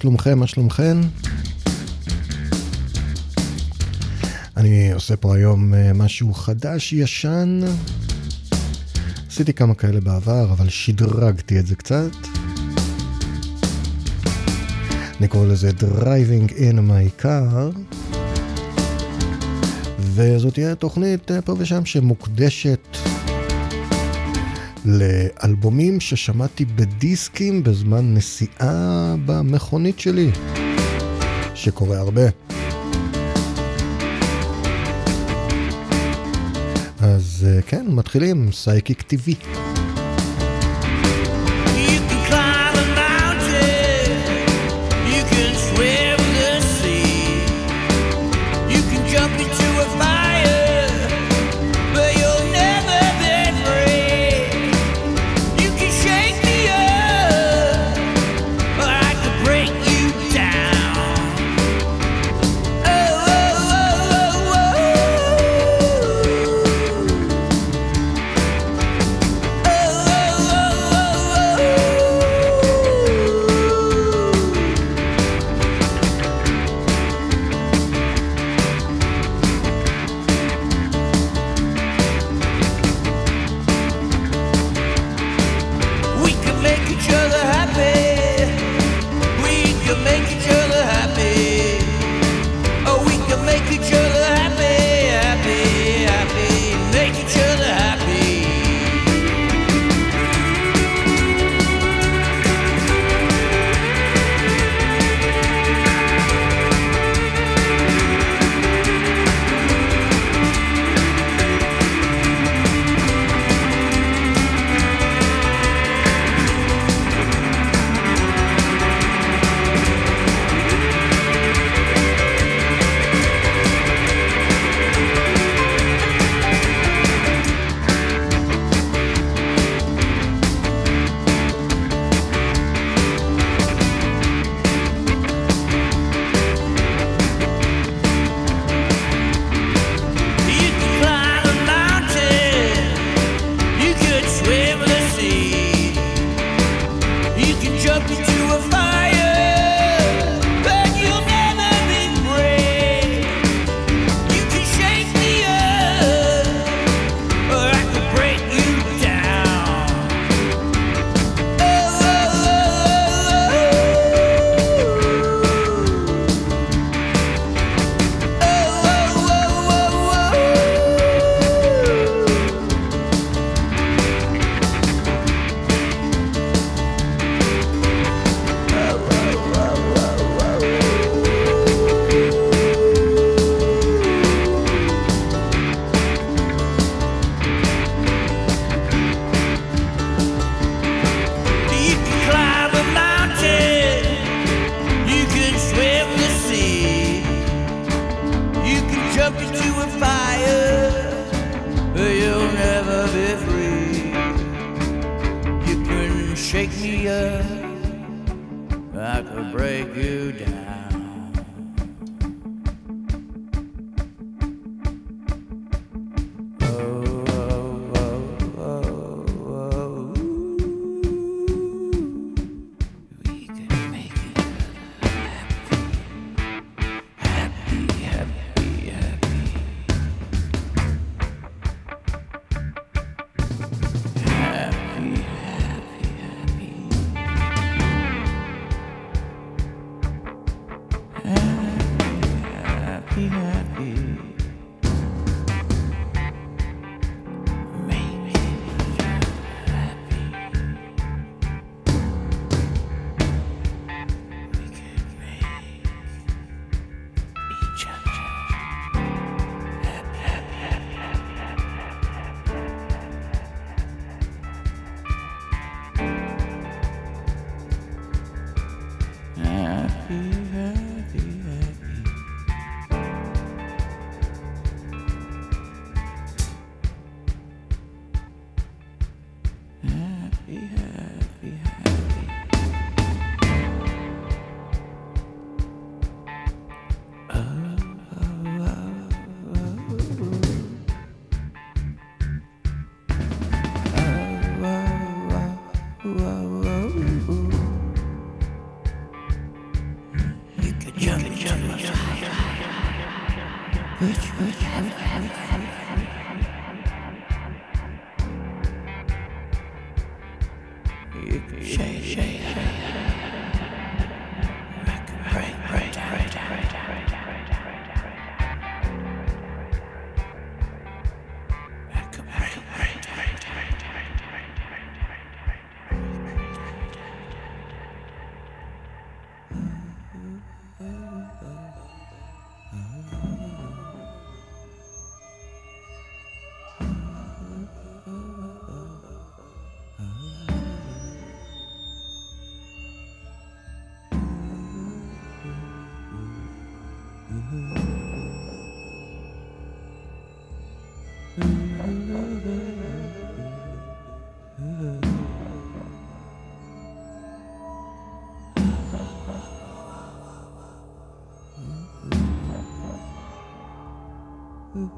שלומכם? מה שלומכם? אני עושה פה היום אה, משהו חדש-ישן. עשיתי כמה כאלה בעבר, אבל שדרגתי את זה קצת. אני קורא לזה Driving in my car. וזאת תהיה תוכנית אה, פה ושם שמוקדשת לאלבומים ששמעתי בדיסקים בזמן נסיעה במכונית שלי, שקורה הרבה. אז אה, כן, מתחילים, סייקיק טבעי.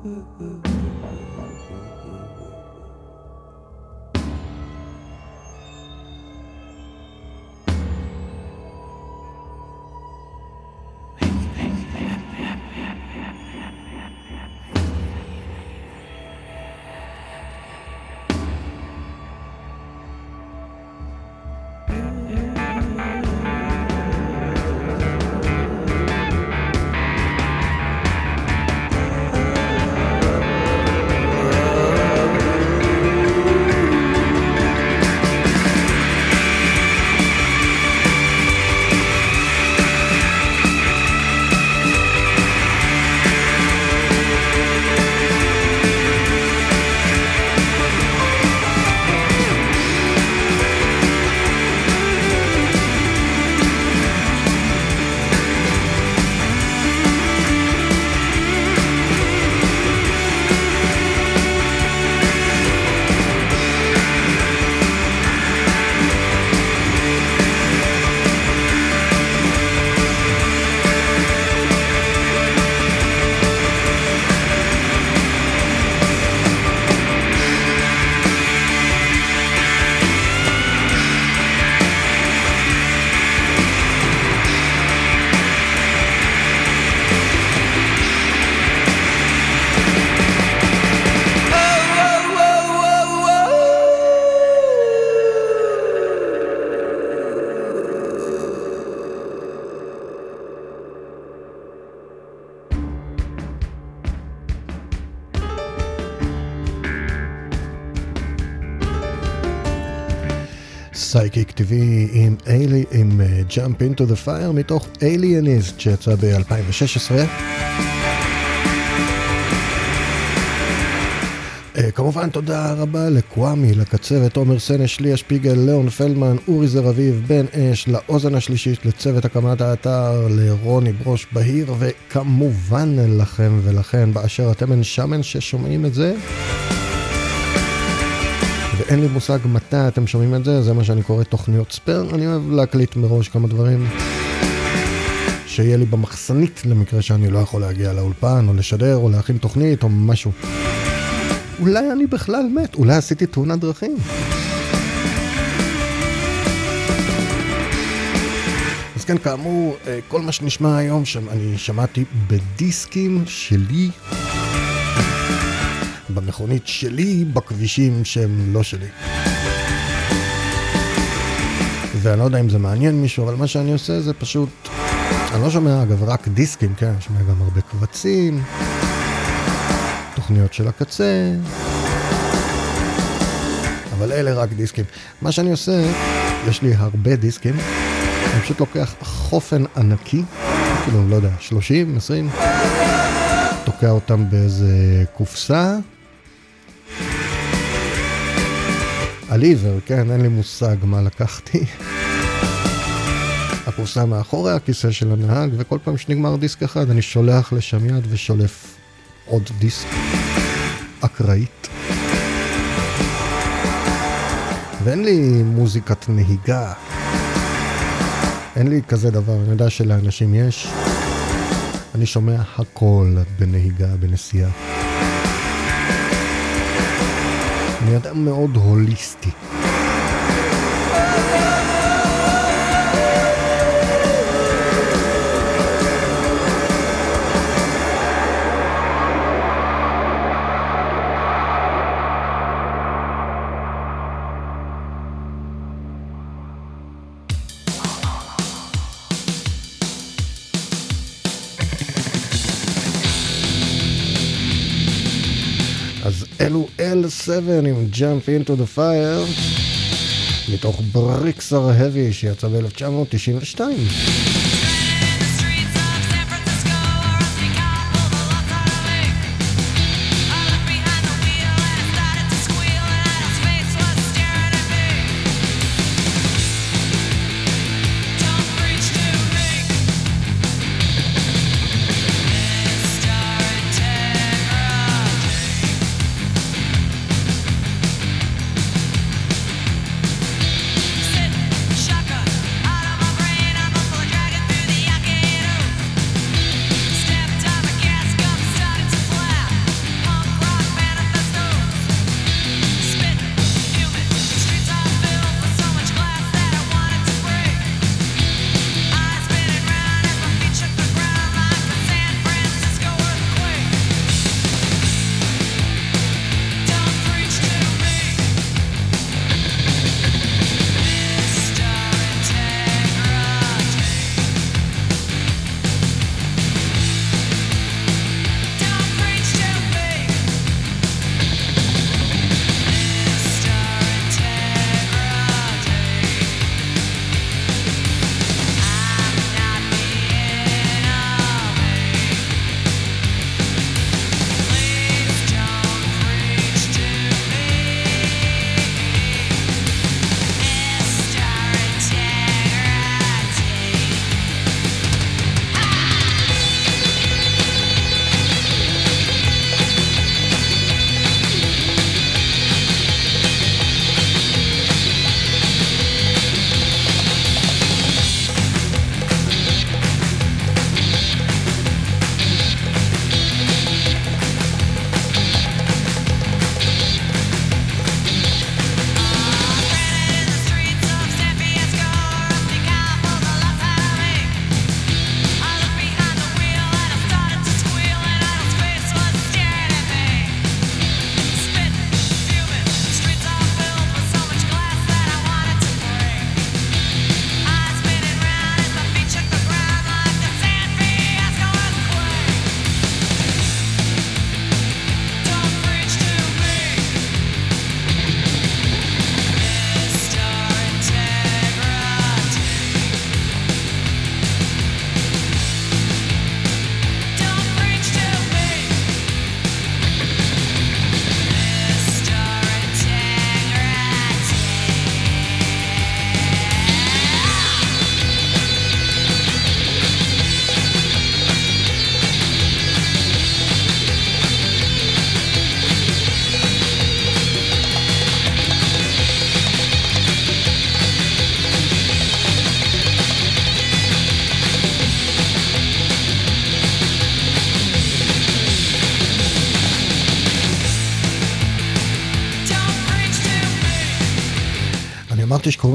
ooh, ooh, ooh. סייקיק TV עם, אלי, עם uh, Jump into the Fire מתוך Alienist שיצא ב-2016. Uh, כמובן תודה רבה לקוואמי, לקצבת עומר סנש, ליה שפיגל, ליאון פלדמן, אורי זר אביב, בן אש, לאוזן השלישית, לצוות הקמת האתר, לרוני ברוש בהיר, וכמובן לכם ולכן באשר אתם אין שמן ששומעים את זה. ואין לי מושג מתי אתם שומעים את זה, זה מה שאני קורא תוכניות ספייר, אני אוהב להקליט מראש כמה דברים שיהיה לי במחסנית למקרה שאני לא יכול להגיע לאולפן, או לשדר, או להכין תוכנית, או משהו. אולי אני בכלל מת, אולי עשיתי תאונת דרכים. אז כן, כאמור, אה, כל מה שנשמע היום, שאני שמעתי בדיסקים שלי. במכונית שלי, בכבישים שהם לא שלי. ואני לא יודע אם זה מעניין מישהו, אבל מה שאני עושה זה פשוט... אני לא שומע אגב רק דיסקים, כן, אני שומע גם הרבה קבצים, תוכניות של הקצה, אבל אלה רק דיסקים. מה שאני עושה, יש לי הרבה דיסקים, אני פשוט לוקח חופן ענקי, כאילו, לא יודע, 30, 20, תוקע אותם באיזה קופסה, על כן, אין לי מושג מה לקחתי. בכורסה מאחורי הכיסא של הנהג, וכל פעם שנגמר דיסק אחד אני שולח לשם יד ושולף עוד דיסק. אקראית. ואין לי מוזיקת נהיגה. אין לי כזה דבר, אני יודע שלאנשים יש. אני שומע הכל בנהיגה, בנסיעה. אדם מאוד הוליסטי. אלו L7 עם Jump into the Fire מתוך בריקסר ההבי שיצא ב-1992.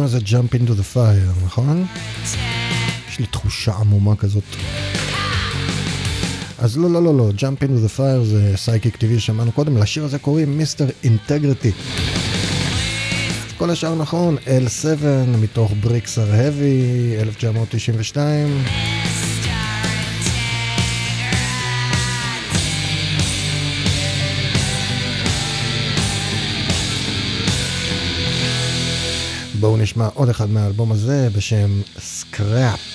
לזה Jump into the fire, נכון? יש לי תחושה עמומה כזאת. אז לא, לא, לא, לא, Jump into the fire זה סייקיק טבעי ששמענו קודם, לשיר הזה קוראים מיסטר אינטגריטי. כל השאר נכון, L7 מתוך בריקסר heavy, 1992. נשמע עוד אחד מהאלבום הזה בשם סקראפ.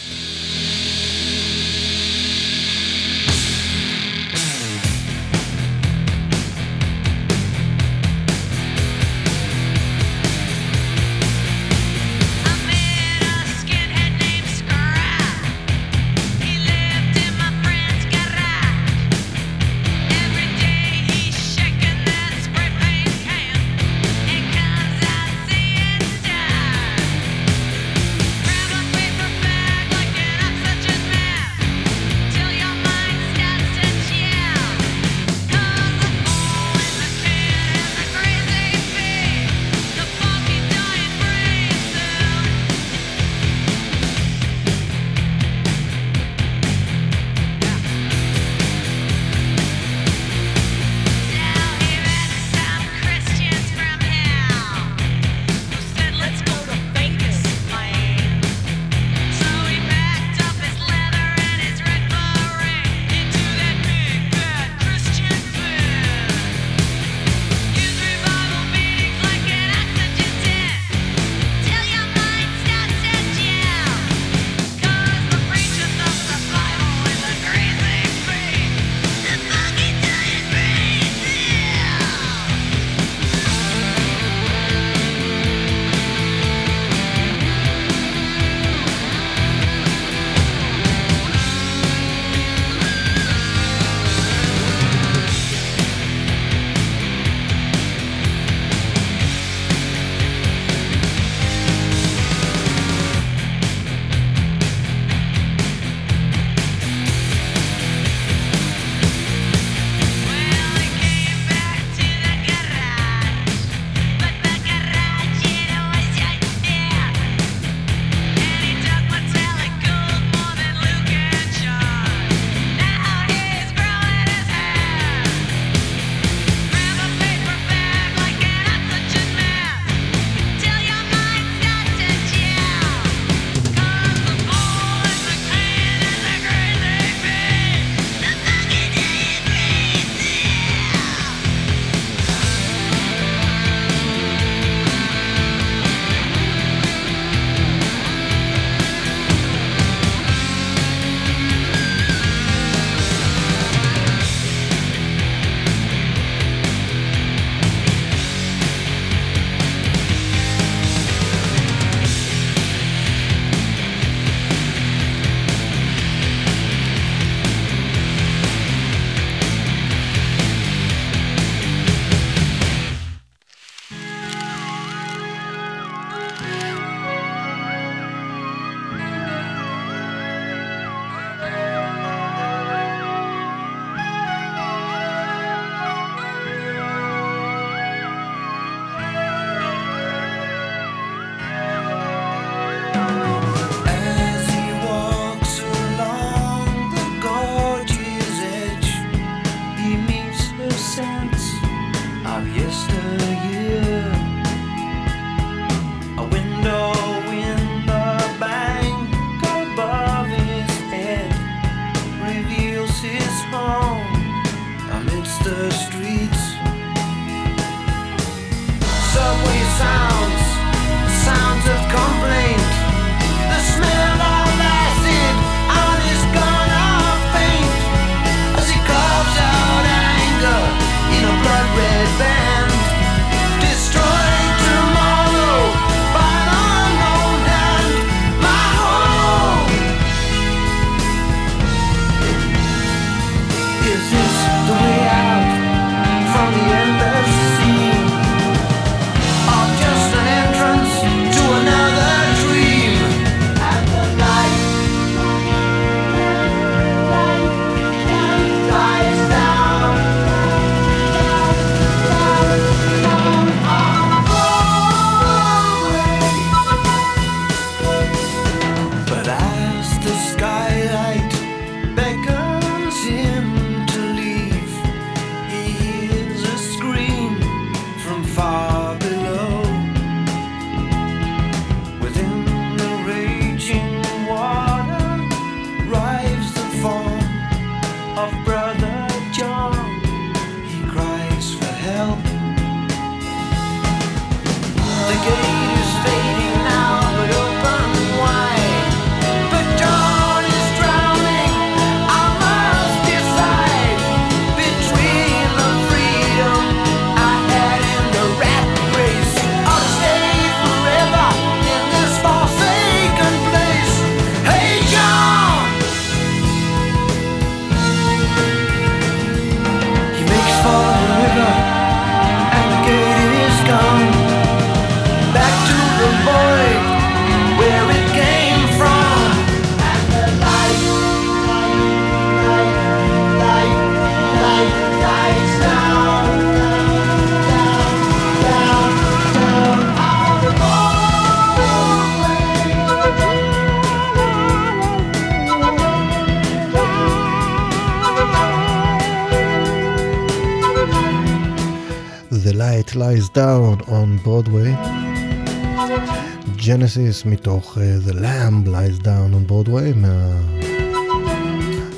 ג'נסיס מתוך uh, The Lamb Lies Down on Broadway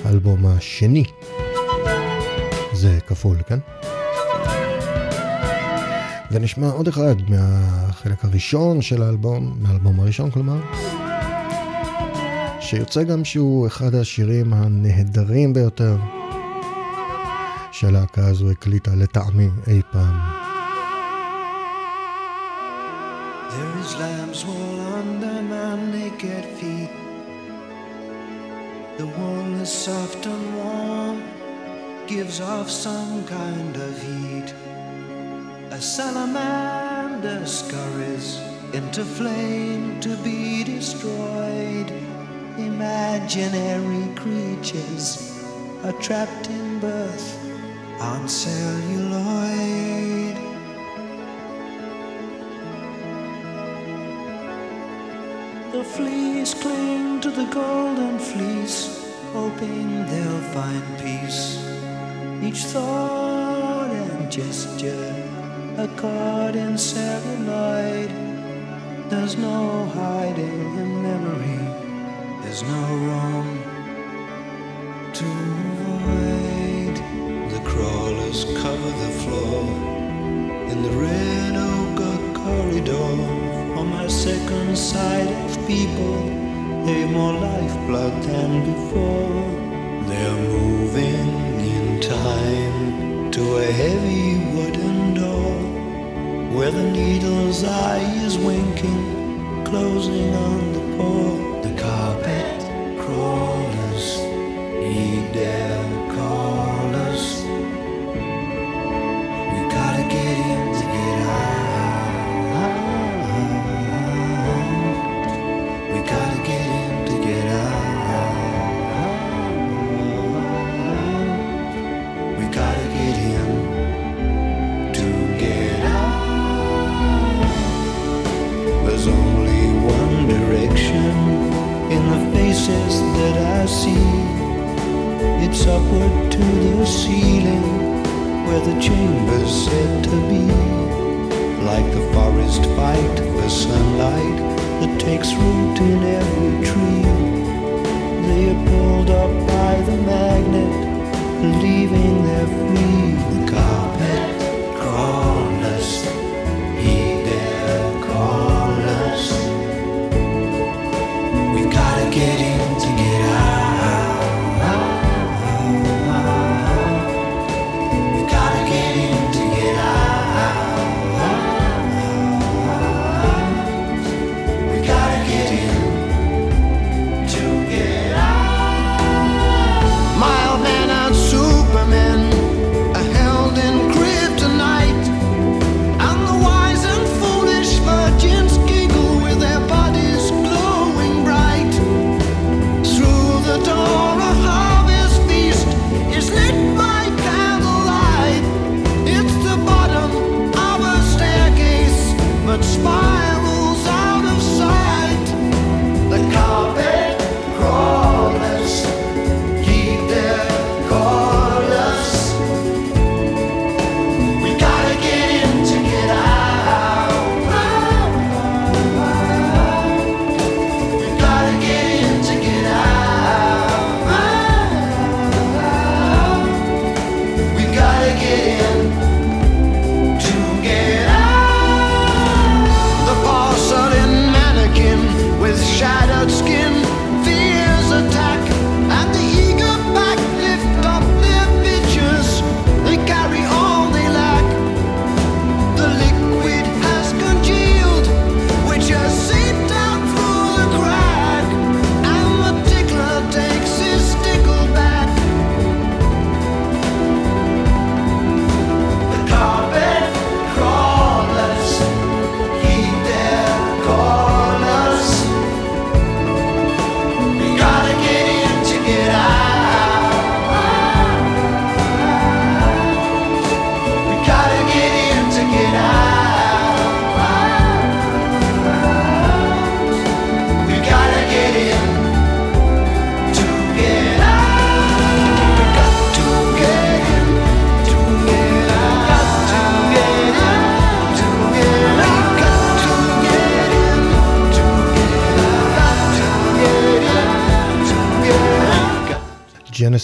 מהאלבום השני. זה כפול, כן? ונשמע עוד אחד מהחלק הראשון של האלבום, מהאלבום הראשון כלומר, שיוצא גם שהוא אחד השירים הנהדרים ביותר שהלהקה הזו הקליטה לטעמי אי פעם. Trapped in birth on celluloid. The fleas cling to the golden fleece hoping they'll find peace. Each thought and gesture, a card in celluloid. There's no hiding in memory, there's no room to cover the floor in the red ochre corridor on my second sight of people They've more lifeblood than before. They're moving in time to a heavy wooden door where the needle's eye is winking, closing on the pore.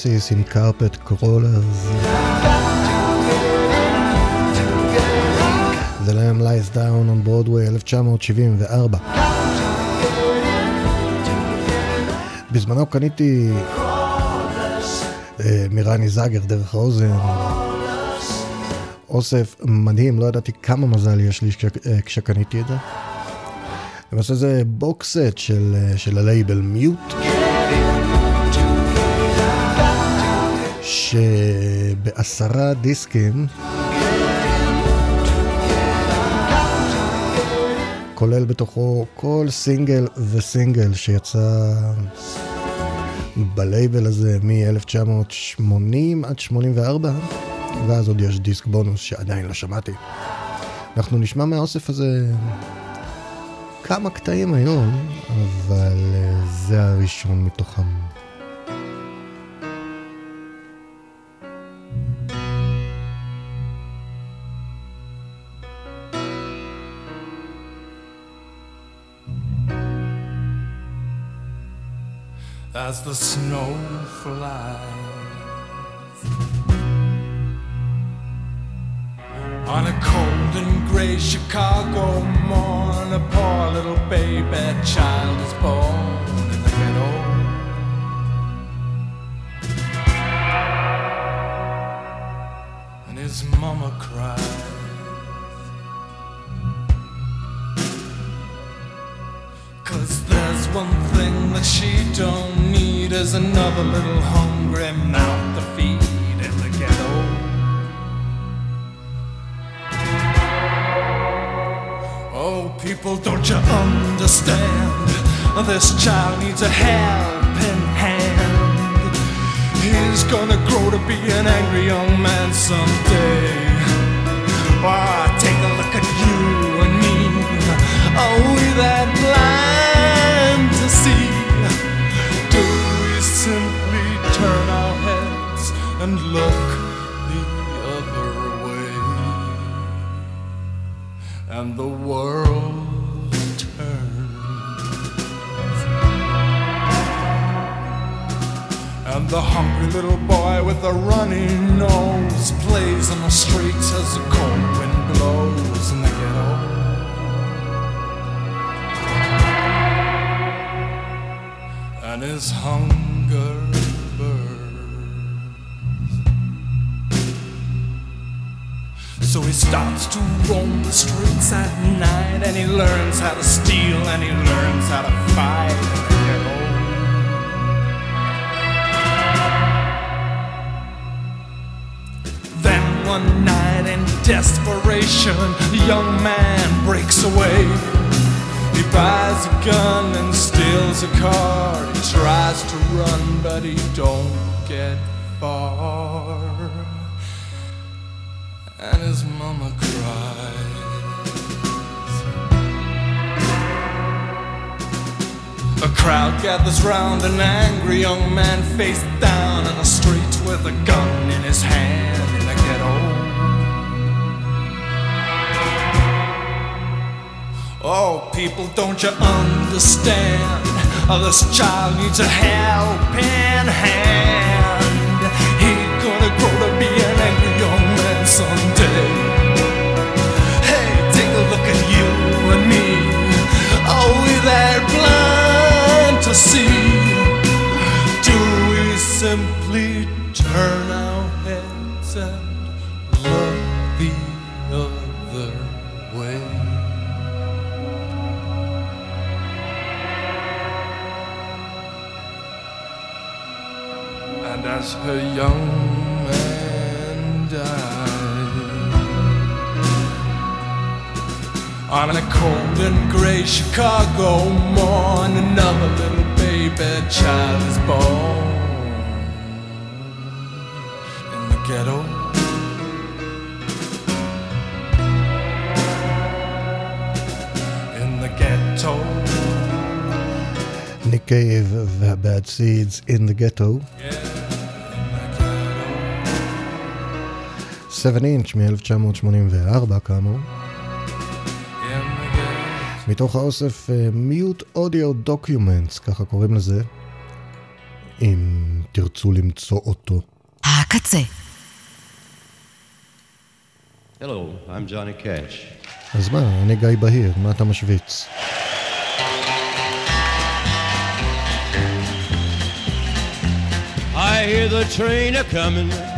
Genesis עם Carpet Crawlers. The Lamb Lies Down on Broadway 1974. בזמנו קניתי אה, מרני זאגר דרך האוזן. אוסף מדהים, לא ידעתי כמה מזל יש לי אה, כשקניתי את זה. למעשה זה box set של, אה, הלייבל Mute. שבעשרה דיסקים כולל בתוכו כל סינגל וסינגל שיצא בלייבל הזה מ-1980 עד 84 ואז עוד יש דיסק בונוס שעדיין לא שמעתי. אנחנו נשמע מהאוסף הזה כמה קטעים היום, אבל אה, זה הראשון מתוכם. The snow understand? This child needs a helping hand. He's gonna grow to be an angry young man someday. Ah, take a look at you and me. Are we that blind to see? Do we simply turn our heads and look the other way? And the world And the hungry little boy with the runny nose plays on the streets as the cold wind blows in the ghetto. And his hunger burns. So he starts to roam the streets at night and he learns how to steal and he learns how to fight desperation, the young man breaks away. He buys a gun and steals a car. He tries to run, but he don't get far. And his mama cries. A crowd gathers round an angry young man face down on the street with a gun in his hand Oh, people, don't you understand? Oh, this child needs a helping hand. He's gonna grow to be an angry young man someday. Hey, take a look at you and me. Are we that blind to see? Do we simply turn our heads and as her young man died. On a cold and gray Chicago morn, another little baby child is born in the ghetto. Nick Cave and Bad Seeds, In the Ghetto. Yeah. 7 אינץ' מ-1984 כאמור. מתוך האוסף Mute Audio Documents, ככה קוראים לזה, אם תרצו למצוא אותו. הקצה. Hello, I'm Johnny Cash. אז מה, אני גיא בהיר, מה אתה משוויץ? I hear the train a coming,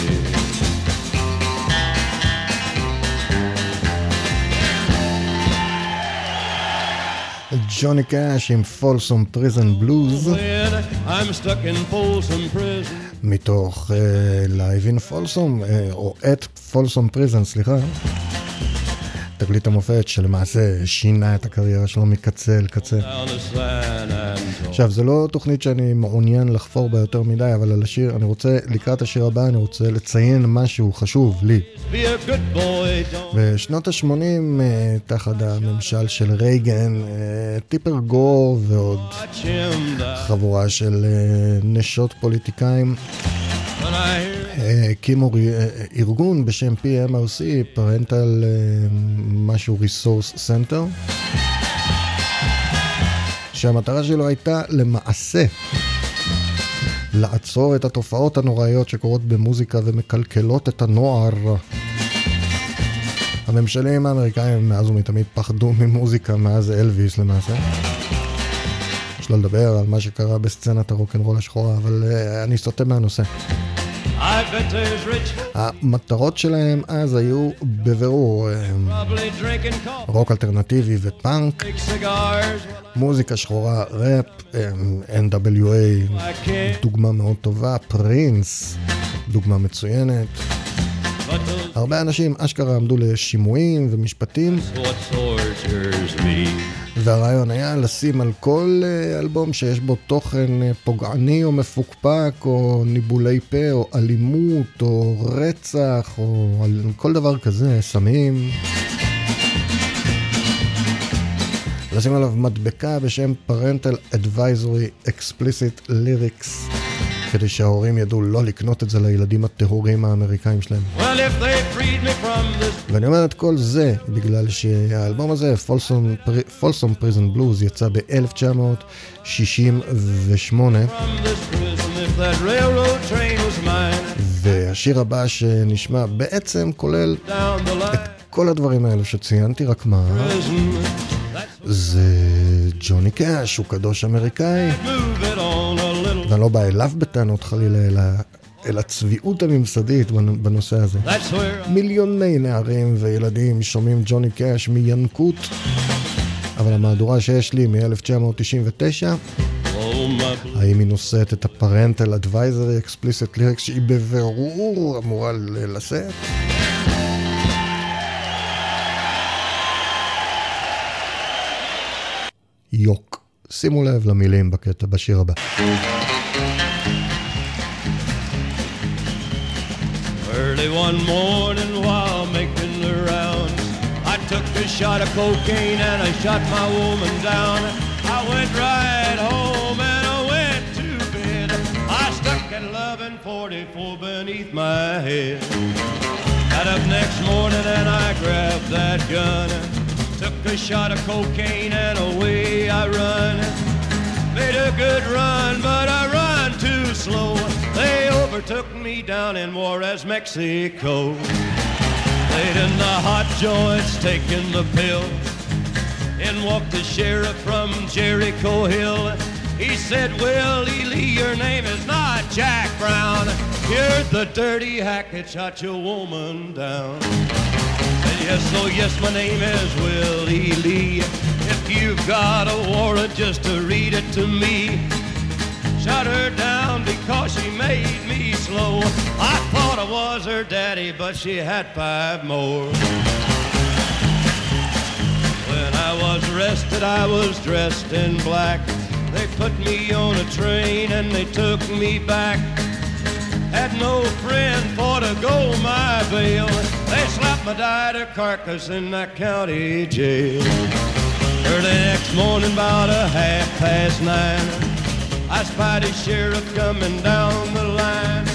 ג'וני קאש עם Folsom Prison Blues. מתוך Live in Folsom, או At Folsom Prison, סליחה. תגלית המופת שלמעשה שינה את הקריירה שלו מקצה אל קצה. עכשיו, זו לא תוכנית שאני מעוניין לחפור בה יותר מדי, אבל על השיר, אני רוצה, לקראת השיר הבא, אני רוצה לציין משהו חשוב לי. בשנות ה-80, תחת הממשל של רייגן, אה, טיפר גור ועוד. חבורה של אה, נשות פוליטיקאים אה, הקימו ר- אה, ארגון בשם PMRC, Parental אה, משהו Resource Center, שהמטרה שלו הייתה למעשה לעצור את התופעות הנוראיות שקורות במוזיקה ומקלקלות את הנוער. הממשלים האמריקאים מאז ומתמיד פחדו ממוזיקה, מאז אלוויס למעשה. שלא לדבר על מה שקרה בסצנת הרוקנרול השחורה, אבל uh, אני סוטה מהנושא. המטרות שלהם אז היו בבירור אה, רוק אלטרנטיבי ופאנק. מוזיקה שחורה, ראפ, אה, NWA, דוגמה מאוד טובה, פרינס, דוגמה מצוינת. הרבה אנשים אשכרה עמדו לשימועים ומשפטים. והרעיון היה לשים על כל אה, אלבום שיש בו תוכן אה, פוגעני או מפוקפק, או ניבולי פה, או אלימות, או רצח, או כל דבר כזה, סמים. לשים עליו מדבקה בשם parental advisory explicit lyrics, כדי שההורים ידעו לא לקנות את זה לילדים הטהורים האמריקאים שלהם. ואני אומר את כל זה בגלל שהאלבום הזה, פולסום פריזן בלוז, יצא ב-1968, from this prison, if that railroad train was mine, והשיר הבא שנשמע בעצם כולל line, כל הדברים האלו שציינתי, רק מה, זה ג'וני קאש הוא קדוש אמריקאי, ואני לא בא אליו בטענות חלילה, אלא אל הצביעות הממסדית בנ- בנושא הזה. I מיליוני נערים וילדים שומעים ג'וני קאש מינקות, אבל המהדורה שיש לי מ-1999, blow my האם היא נושאת את הפרנטל אדוויזרי אקספליסט לירקס שהיא בבירור אמורה לשאת? יוק. שימו לב למילים בקטע בשיר הבא. One morning while making the rounds, I took a shot of cocaine and I shot my woman down. I went right home and I went to bed. I stuck at 1144 beneath my head. Got up next morning and I grabbed that gun. Took a shot of cocaine and away I run. Made a good run, but I run too slow. Overtook me down in Juarez, Mexico. Laid in the hot joints, taking the pill. In walked the sheriff from Jericho Hill. He said, Willie Lee, your name is not Jack Brown. You're the dirty hack that shot your woman down. Said, yes, oh yes, my name is Willie Lee. If you've got a warrant, just to read it to me. Shot her down because she made me slow. I thought I was her daddy, but she had five more. When I was arrested, I was dressed in black. They put me on a train and they took me back. Had no friend for to go my bail. They slapped my died carcass in that county jail. Early next morning, about a half past nine, I spied a sheriff coming down the line.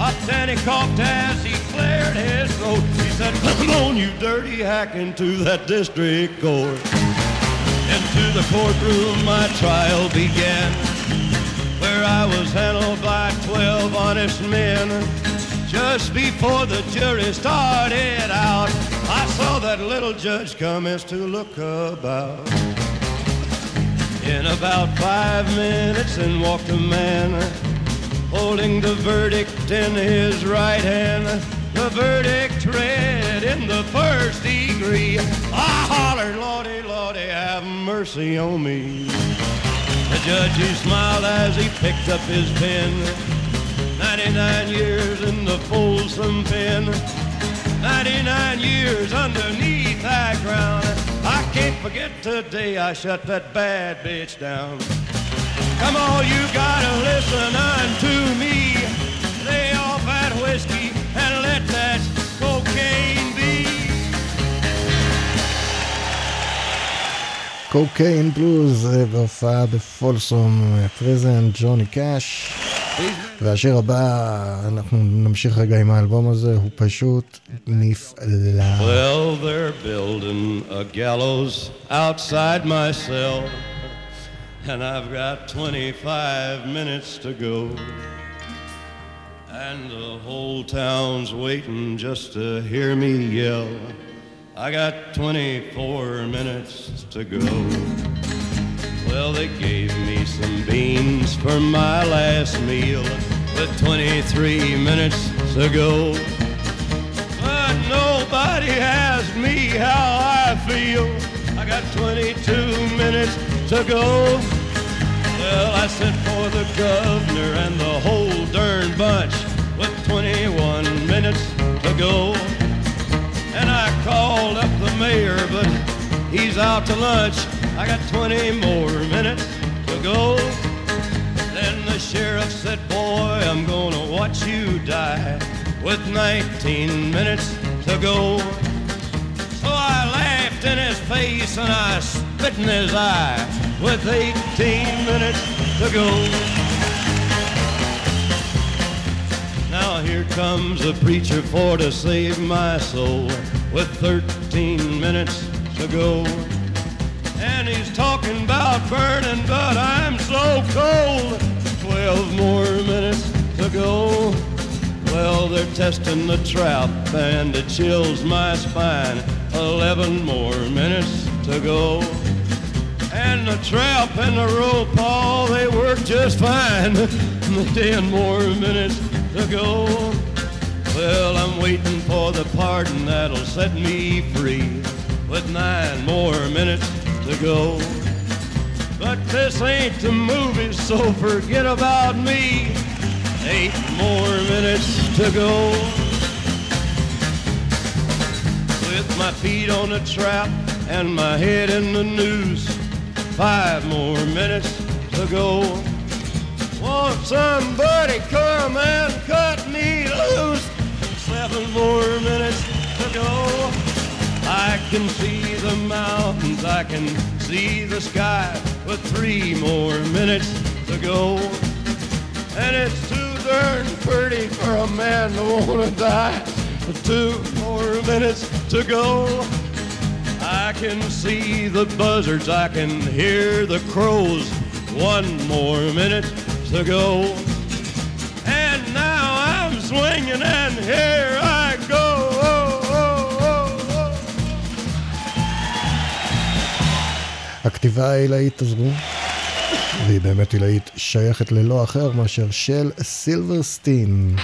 Up then he coughed as he cleared his throat. He said, Come on, you dirty hack, into that district court. Into the courtroom my trial began, where I was handled by twelve honest men. Just before the jury started out, I saw that little judge come as to look about. In about five minutes, in walked a man holding the verdict in his right hand. The verdict read in the first degree. I hollered, Lordy, Lordy, have mercy on me. The judge, he smiled as he picked up his pen. 99 years in the Folsom pen. 99 years underneath that ground I can't forget today I shut that bad bitch down. Come on, you gotta listen unto me. Lay off that whiskey and let that cocaine be. קוקיין בלוז אה, בהופעה בפולסום פריזן, ג'וני קאש. והשיר הבא, אנחנו נמשיך רגע עם האלבום הזה, הוא פשוט נפלא. Well, they're building a gallows outside my cell, and I've got 25 minutes to go. And the whole town's waiting just to hear me yell. I got 24 minutes to go. Well, they gave me some beans for my last meal with 23 minutes to go. But uh, nobody asked me how I feel. I got 22 minutes to go. Well, I sent for the governor and the whole darn bunch with 21 minutes to go. And I called up the mayor, but he's out to lunch. I got 20 more minutes to go. The sheriff said, Boy, I'm gonna watch you die with 19 minutes to go. So I laughed in his face and I spit in his eye with 18 minutes to go. Now here comes a preacher for to save my soul with 13 minutes to go. And he's talking about burning, but I'm so cold. 12 more minutes to go. Well, they're testing the trap and it chills my spine. 11 more minutes to go. And the trap and the rope, all they work just fine. Ten more minutes to go. Well, I'm waiting for the pardon that'll set me free. With nine more minutes to go. But this ain't the movie, so forget about me. Eight more minutes to go. With my feet on the trap and my head in the noose. Five more minutes to go. Won't somebody come and cut me loose? Seven more minutes to go. I can see the mountains, I can see the sky with three more minutes to go. And it's too darn pretty for a man to wanna die. Two more minutes to go. I can see the buzzards, I can hear the crows. One more minute to go. And now I'm swinging, and here I הכתיבה העילאית הזו, והיא באמת עילאית, שייכת ללא אחר מאשר של סילברסטין.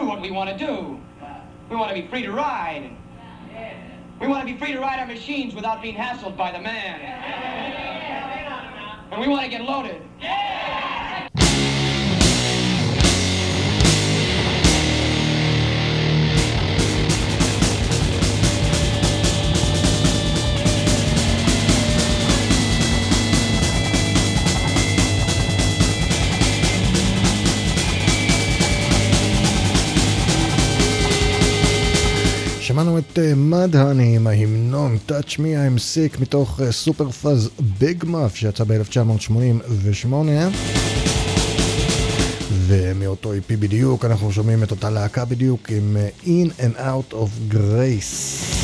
Do what we want to do. We want to be free to ride. We want to be free to ride our machines without being hassled by the man. And we want to get loaded. שמענו את מד האני עם ההמנון Touch Me I'm Sick מתוך סופר פאז ביג מאף שיצא ב-1988 ומאותו EP בדיוק אנחנו שומעים את אותה להקה בדיוק עם אה, In and Out of Grace.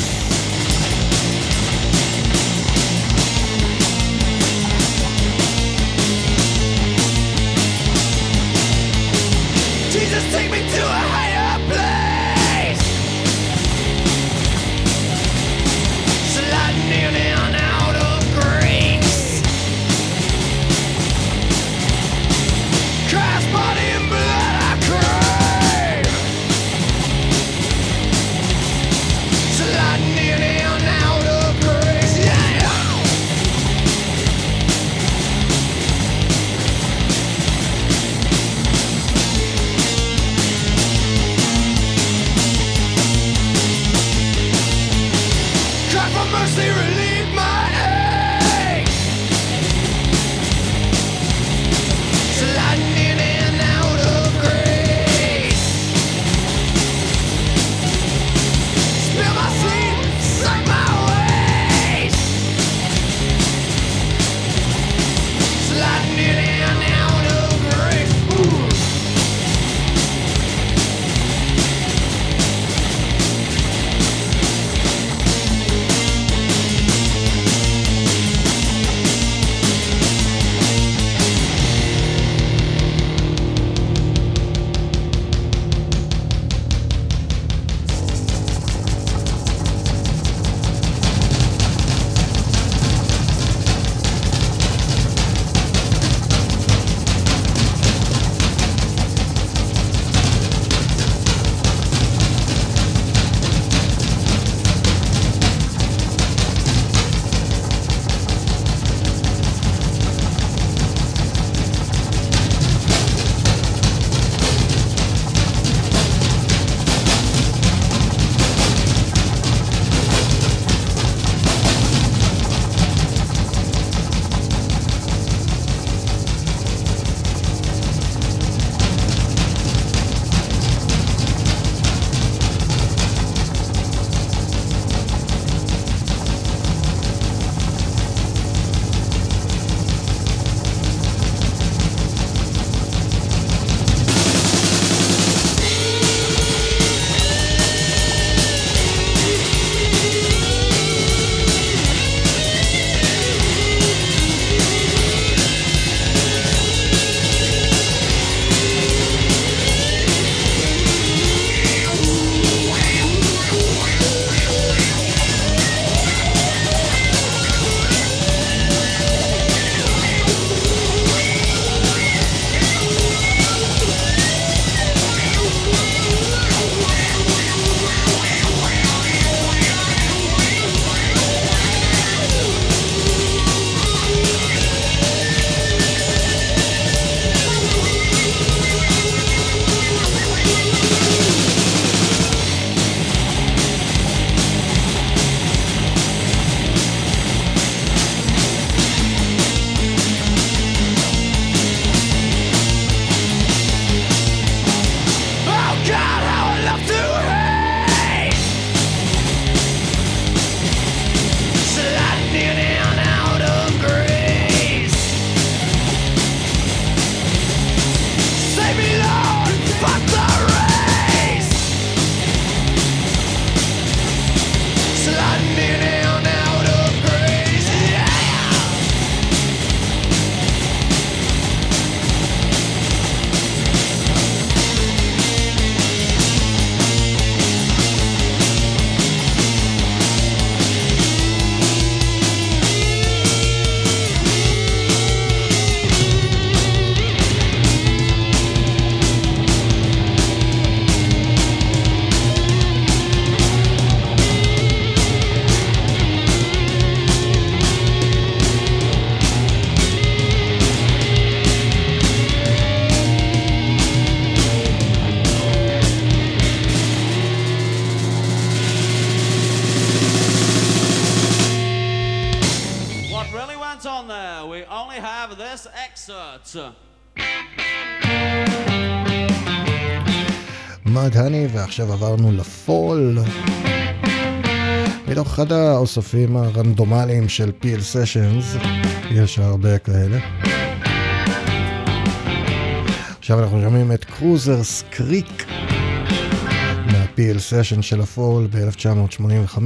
עכשיו עברנו לפול. מתוך אחד האוספים הרנדומליים של Peel Sessions, יש הרבה כאלה. עכשיו אנחנו שומעים את Cruiser's Creek מה Peel Session של הפול ב-1985.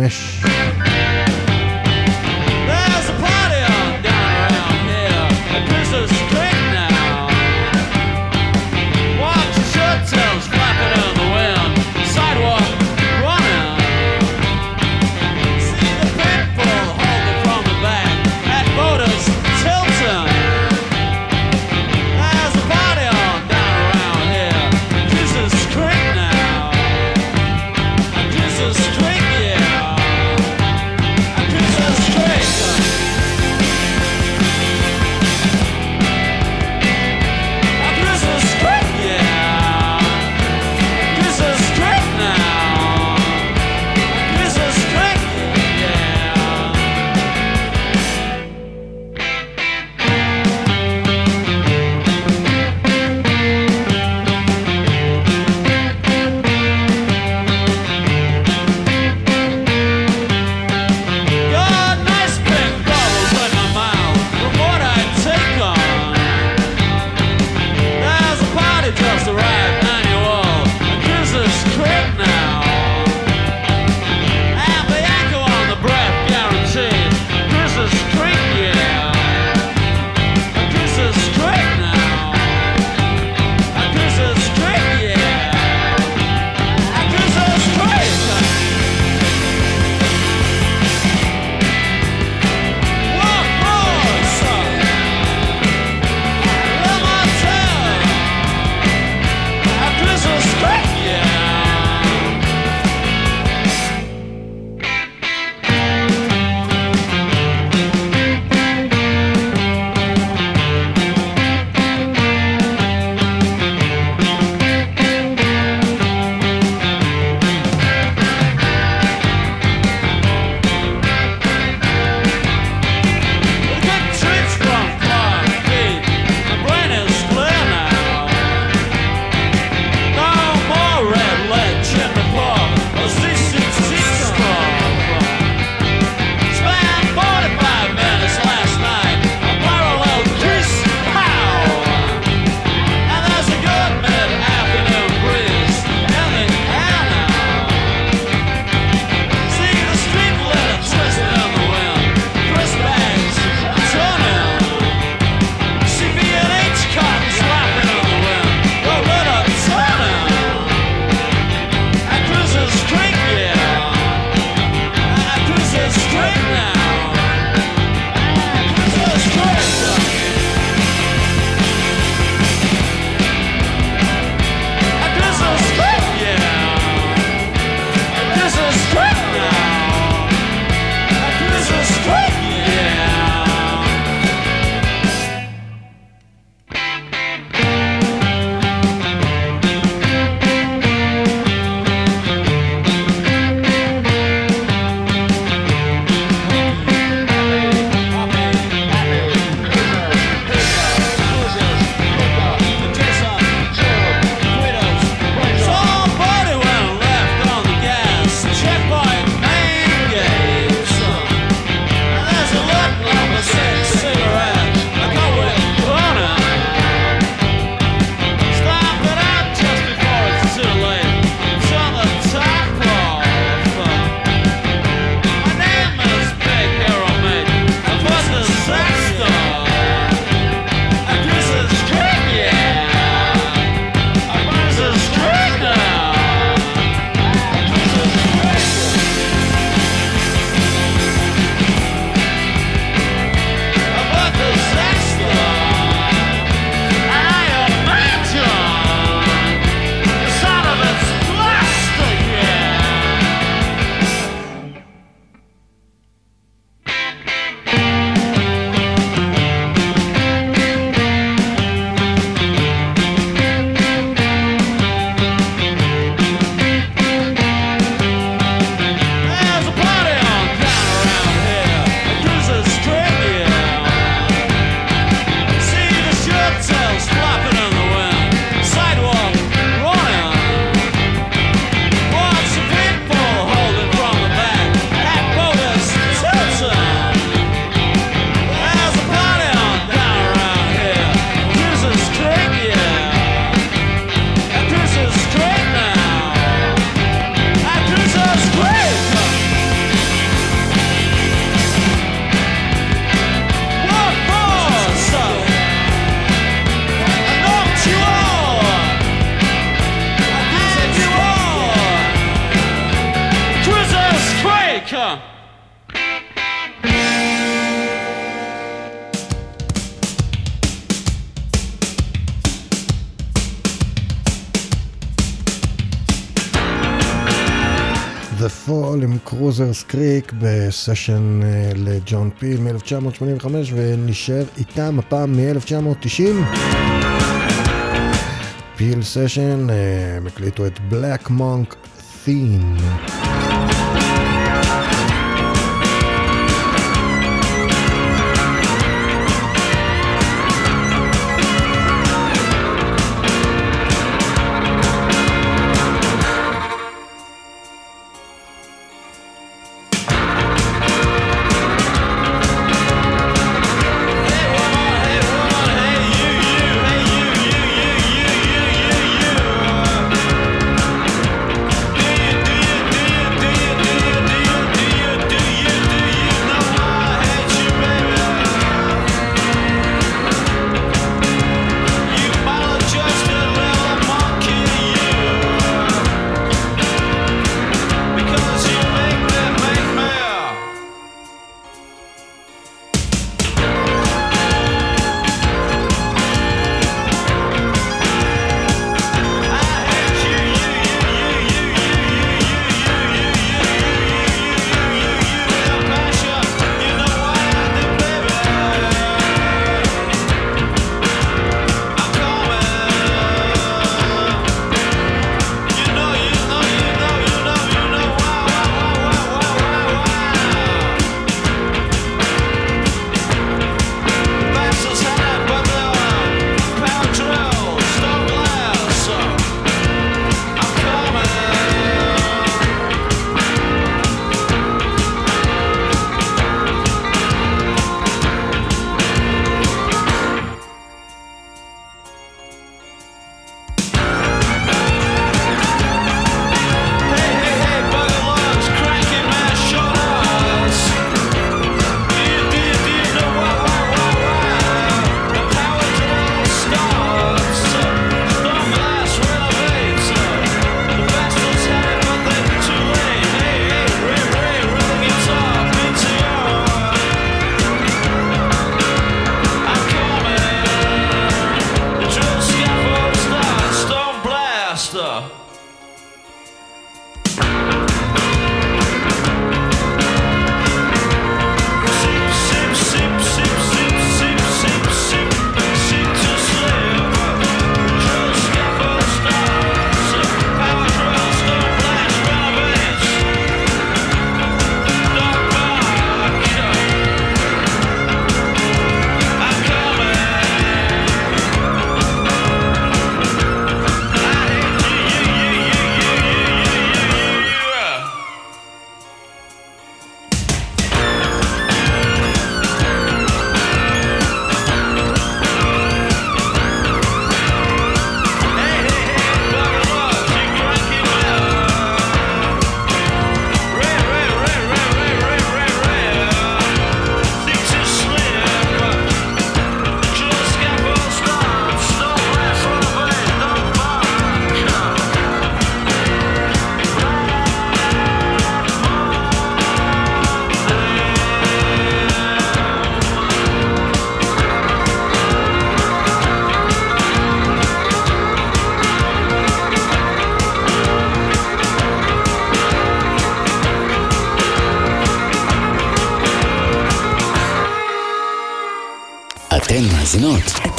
The Fall עם Cruiser's Creek בסשן אה, לג'ון פיל מ-1985 ונשאר איתם הפעם מ-1990. Peel Session, אה, הם הקליטו את Black Monk Theme.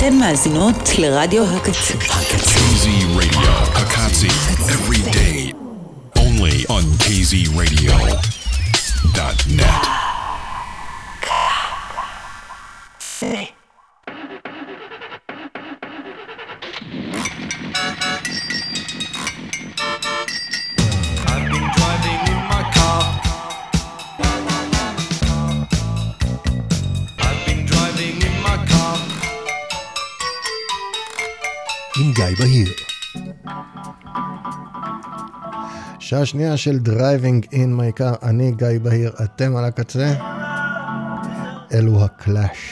אתן מאזינות לרדיו הקצה. KZ שעה שנייה של Driving in My Car, אני גיא בהיר, אתם על הקצה. אלו הקלאש.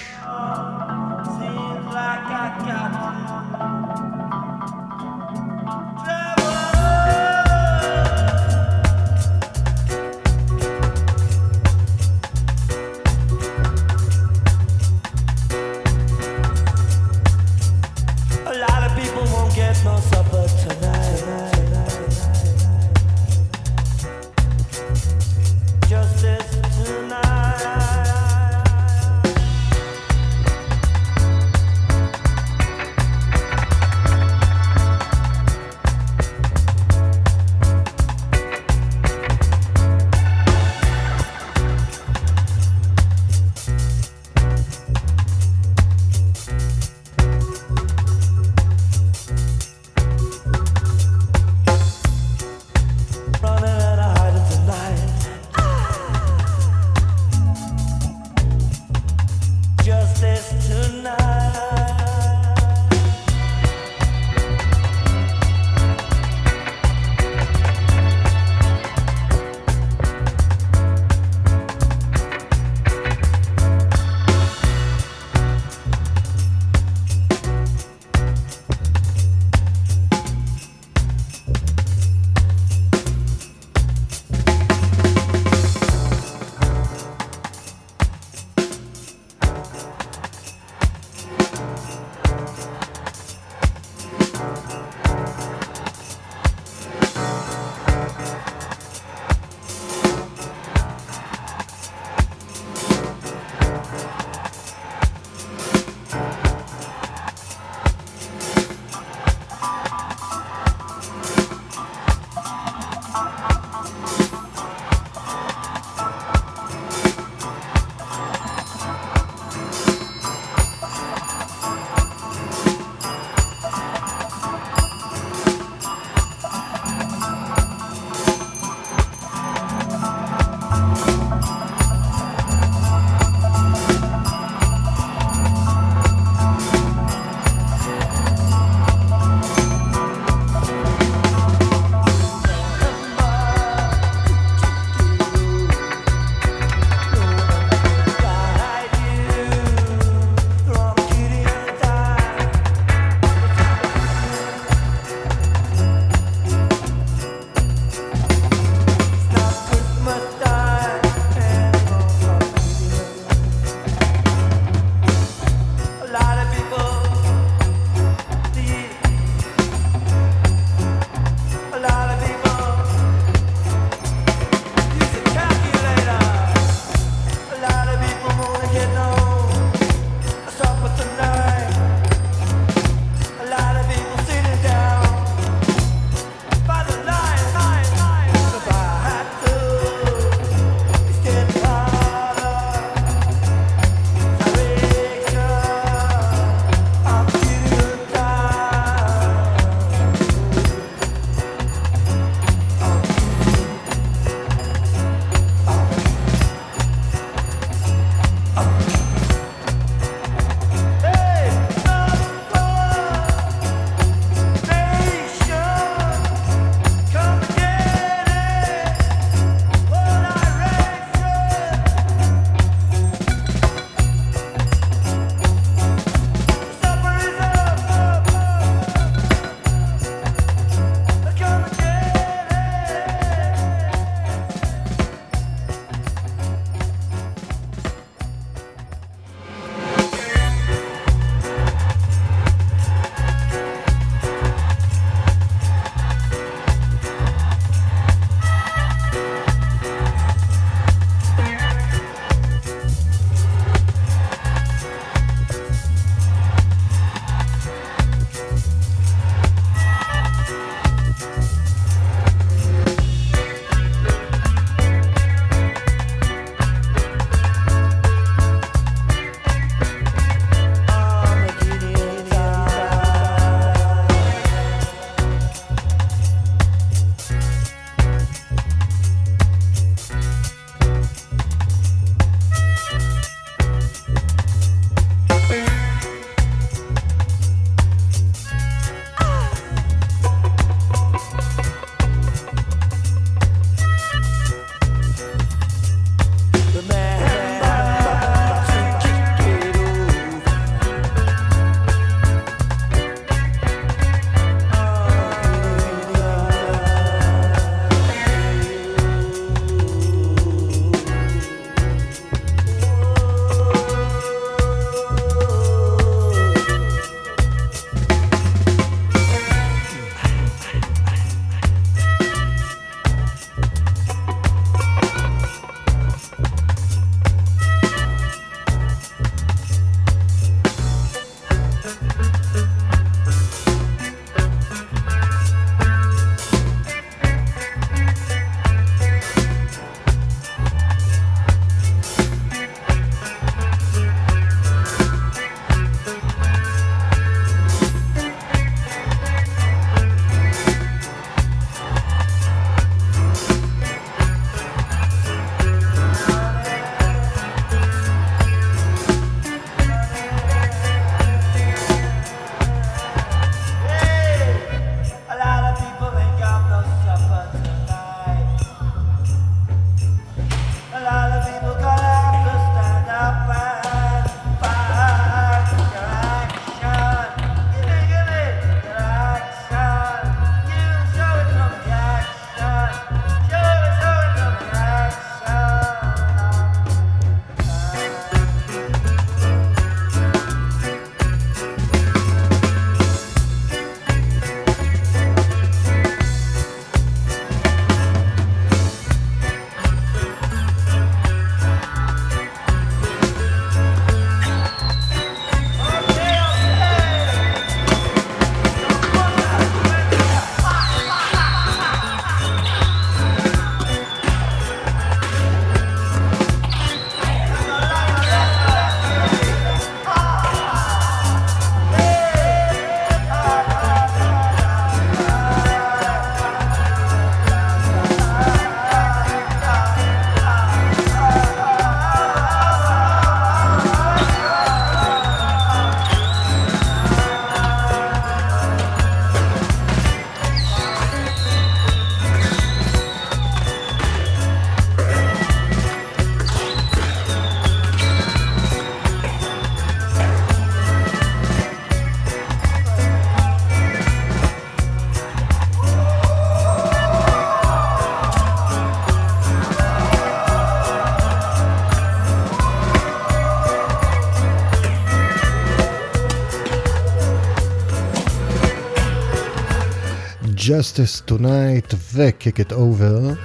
Justice Tonight ו-Kick It Over.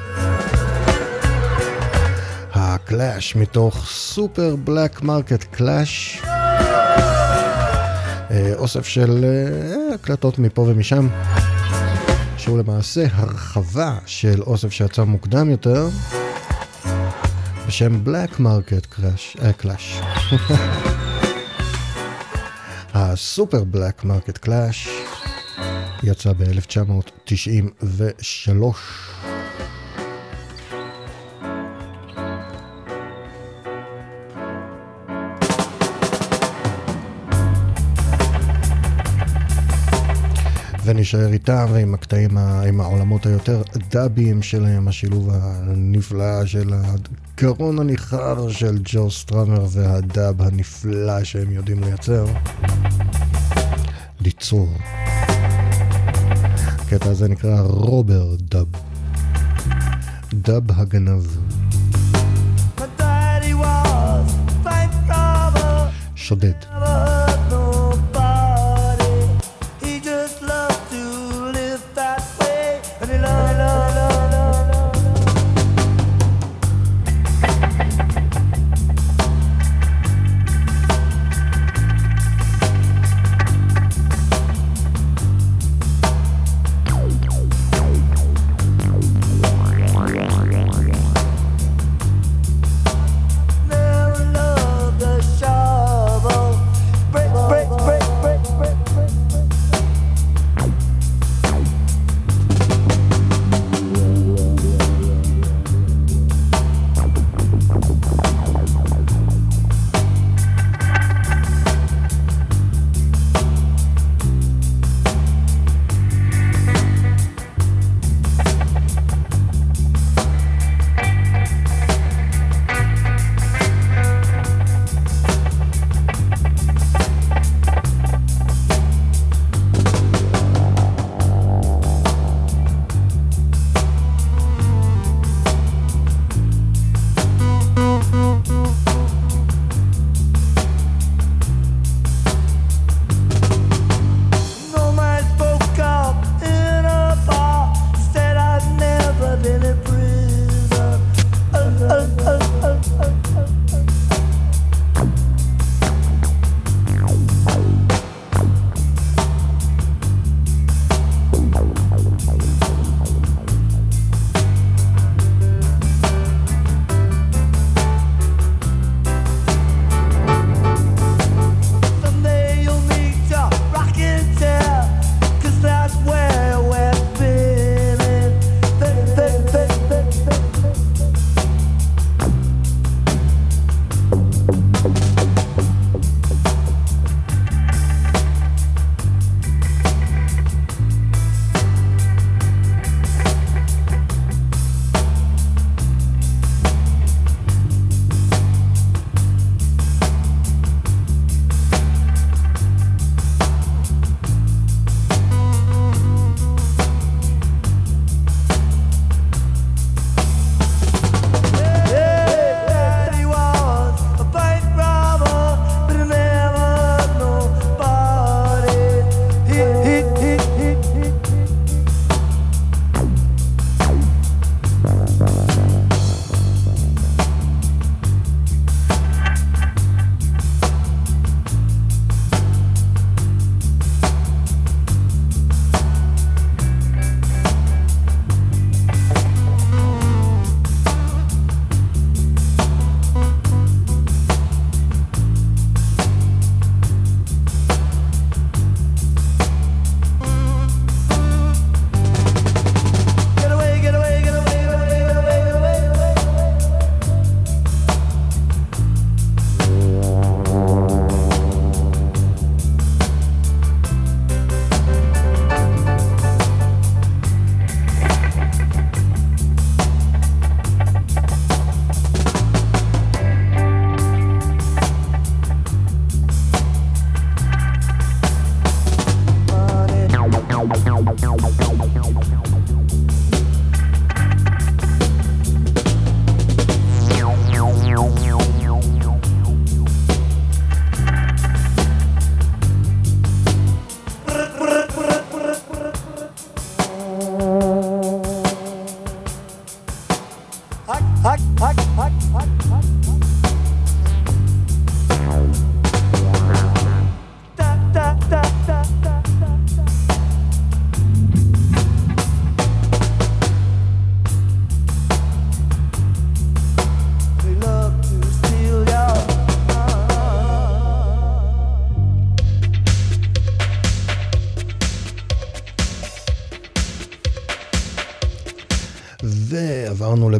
הקלאש מתוך Super Black Market Clash. אוסף של אה, הקלטות מפה ומשם, שהוא למעשה הרחבה של אוסף שיצא מוקדם יותר, בשם Black Market Clash. ה Super Black Market Clash יצא ב-1993. ונשאר איתם ועם הקטעים, עם העולמות היותר דאביים שלהם, השילוב הנפלא של הגרון הניחר של ג'ו סטראמר והדאב הנפלא שהם יודעים לייצר. ליצור. הקטע הזה נקרא רובר דאב. דאב הגנב. שודד.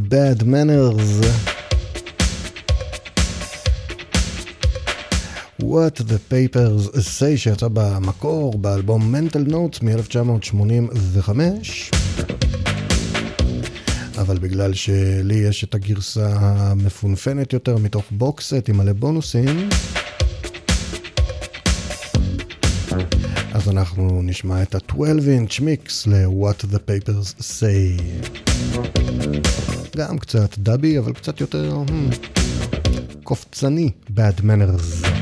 ל-Bad Manners. What the Papers Say שיצא במקור באלבום Mental Notes מ-1985 אבל בגלל שלי יש את הגרסה המפונפנת יותר מתוך בוקסט עם מלא בונוסים אז אנחנו נשמע את ה-12 inch mix ל-What the Papers Say גם קצת דאבי אבל קצת יותר hmm, קופצני Bad Manners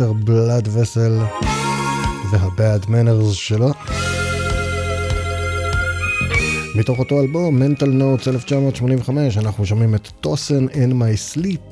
מיסטר בלאד וסל והבאד מנרס שלו. מתוך אותו אלבום, Mental Notes 1985, אנחנו שומעים את טוסן in My Sleep.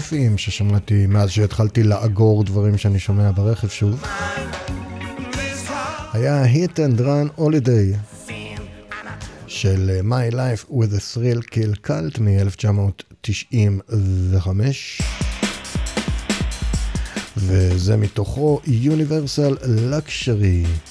כיפיים ששמעתי מאז שהתחלתי לאגור דברים שאני שומע ברכב שוב. היה hit and run holiday של אה, My Life with a Thrill Kill Cult מ-1995. וזה מתוכו Universal Luxury.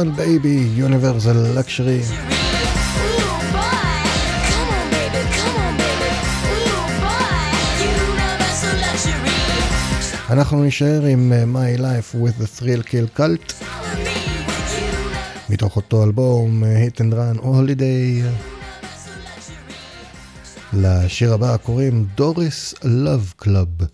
on baby, Universal Luxury. אנחנו נשאר עם My Life with the Thrill Kill Cult מתוך אותו אלבום, Hit and Run Holiday. לשיר הבא קוראים דוריס Love Club.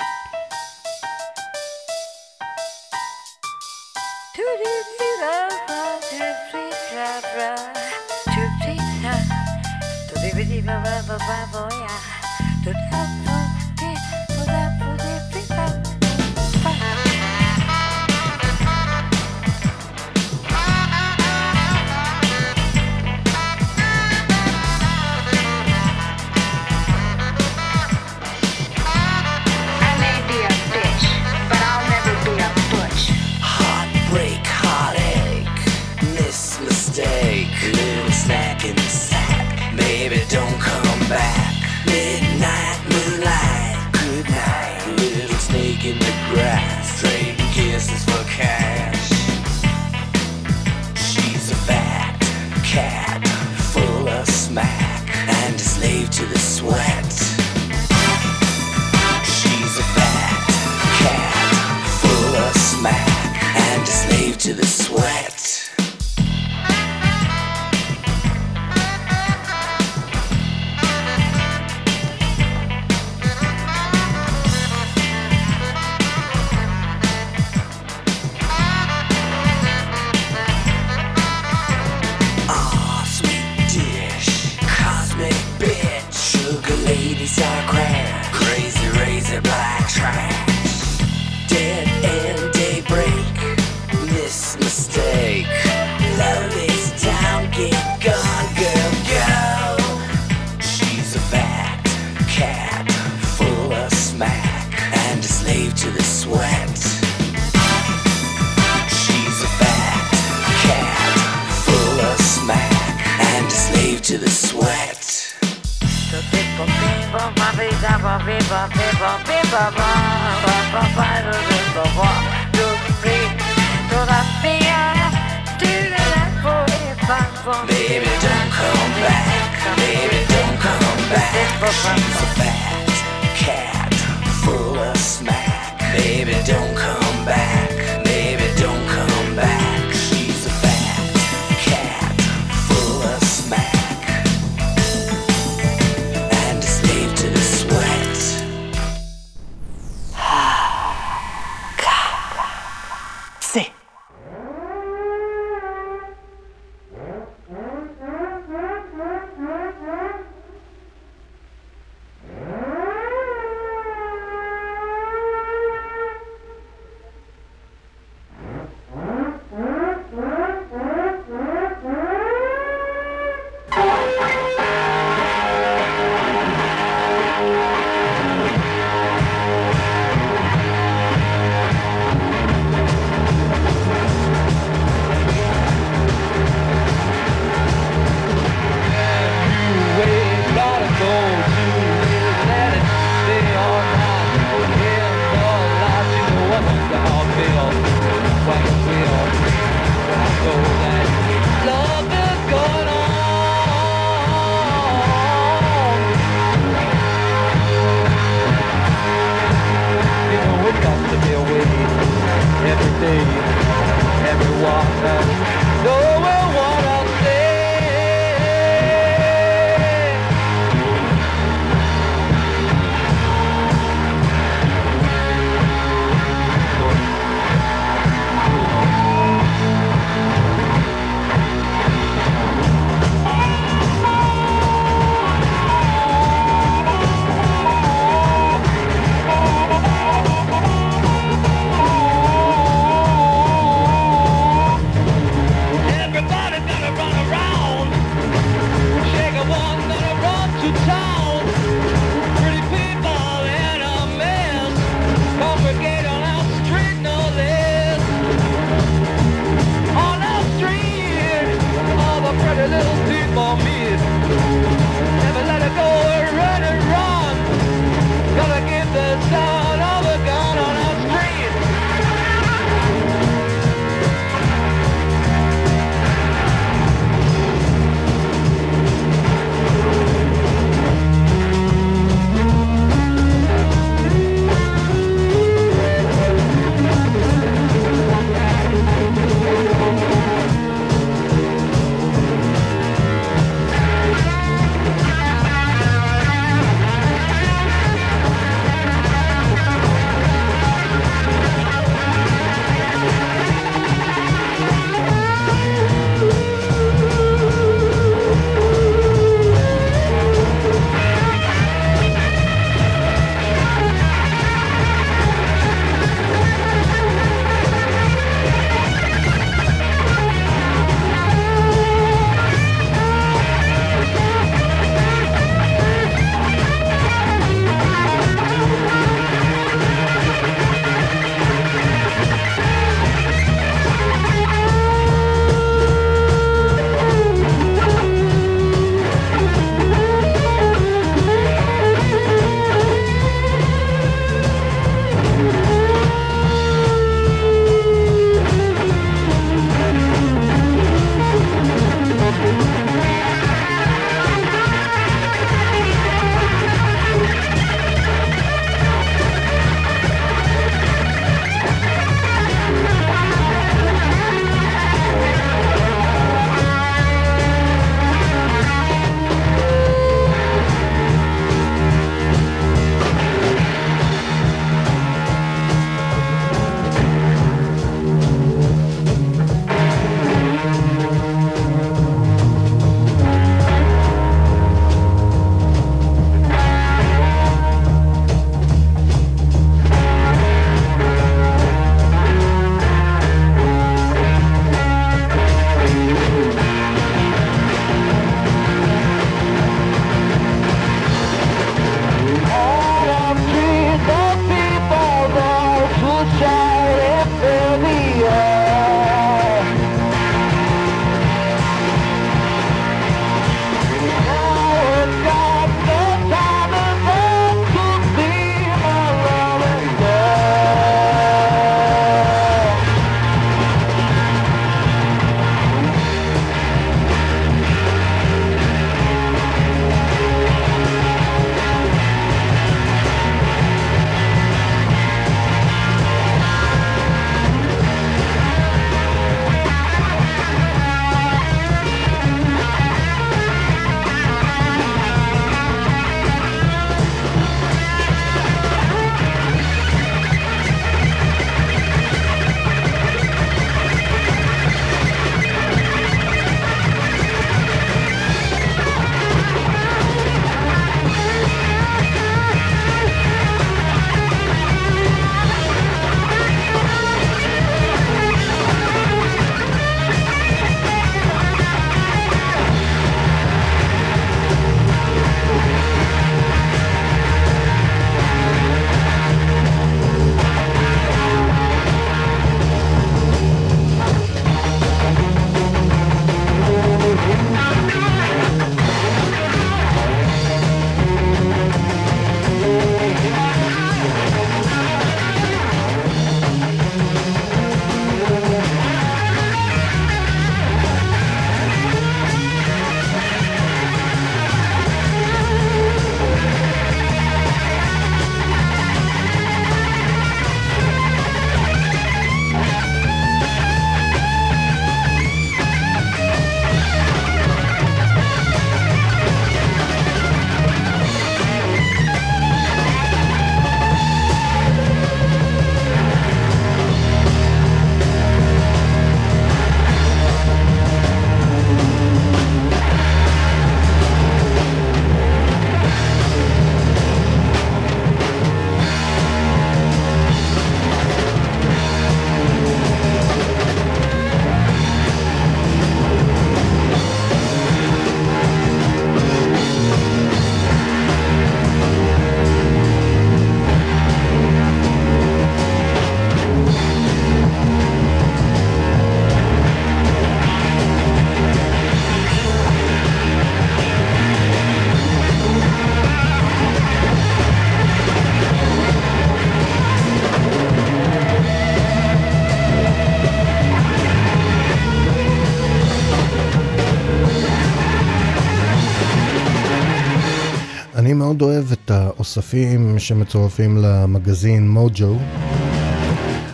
האוספים שמצורפים למגזין מוג'ו.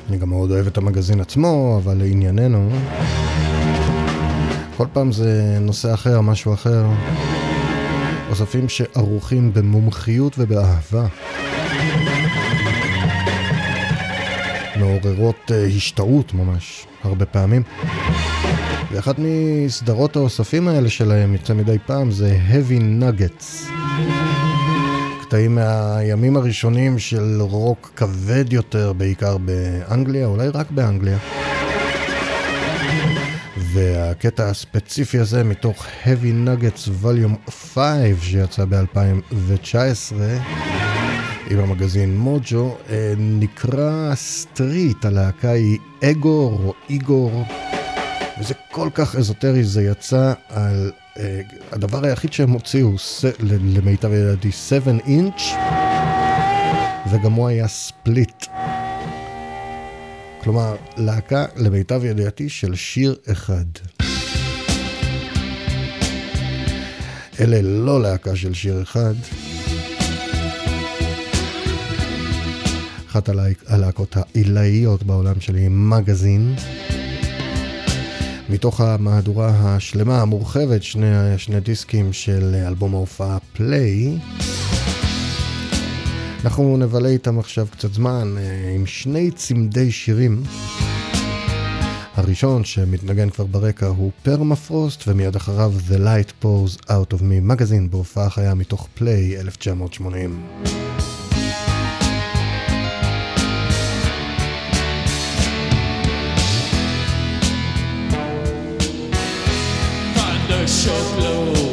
אני גם מאוד אוהב את המגזין עצמו, אבל לענייננו, כל פעם זה נושא אחר, משהו אחר. אוספים שערוכים במומחיות ובאהבה. מעוררות אה, השתאות ממש, הרבה פעמים. ואחת מסדרות האוספים האלה שלהם יוצא מדי פעם זה Heavy Nuggets. קטעים מהימים הראשונים של רוק כבד יותר, בעיקר באנגליה, אולי רק באנגליה. והקטע הספציפי הזה מתוך Heavy Nuggets Volume 5 שיצא ב-2019 עם המגזין מוג'ו אה, נקרא Street, הלהקה היא Egor או Igor וזה כל כך אזוטרי, זה יצא על... אה, הדבר היחיד שהם הוציאו, למיטב ידיעתי, 7 אינץ' וגם הוא היה ספליט. כלומר, להקה, למיטב ידיעתי, של שיר אחד. אלה לא להקה של שיר אחד. אחת הלהקות העילאיות בעולם שלי, מגזין. מתוך המהדורה השלמה המורחבת, שני, שני דיסקים של אלבום ההופעה Play. אנחנו נבלה איתם עכשיו קצת זמן אה, עם שני צמדי שירים. הראשון שמתנגן כבר ברקע הוא Permafrost ומיד אחריו The Light Pours Out of Me Magazine בהופעה חיה מתוך Play 1980. a low. blow.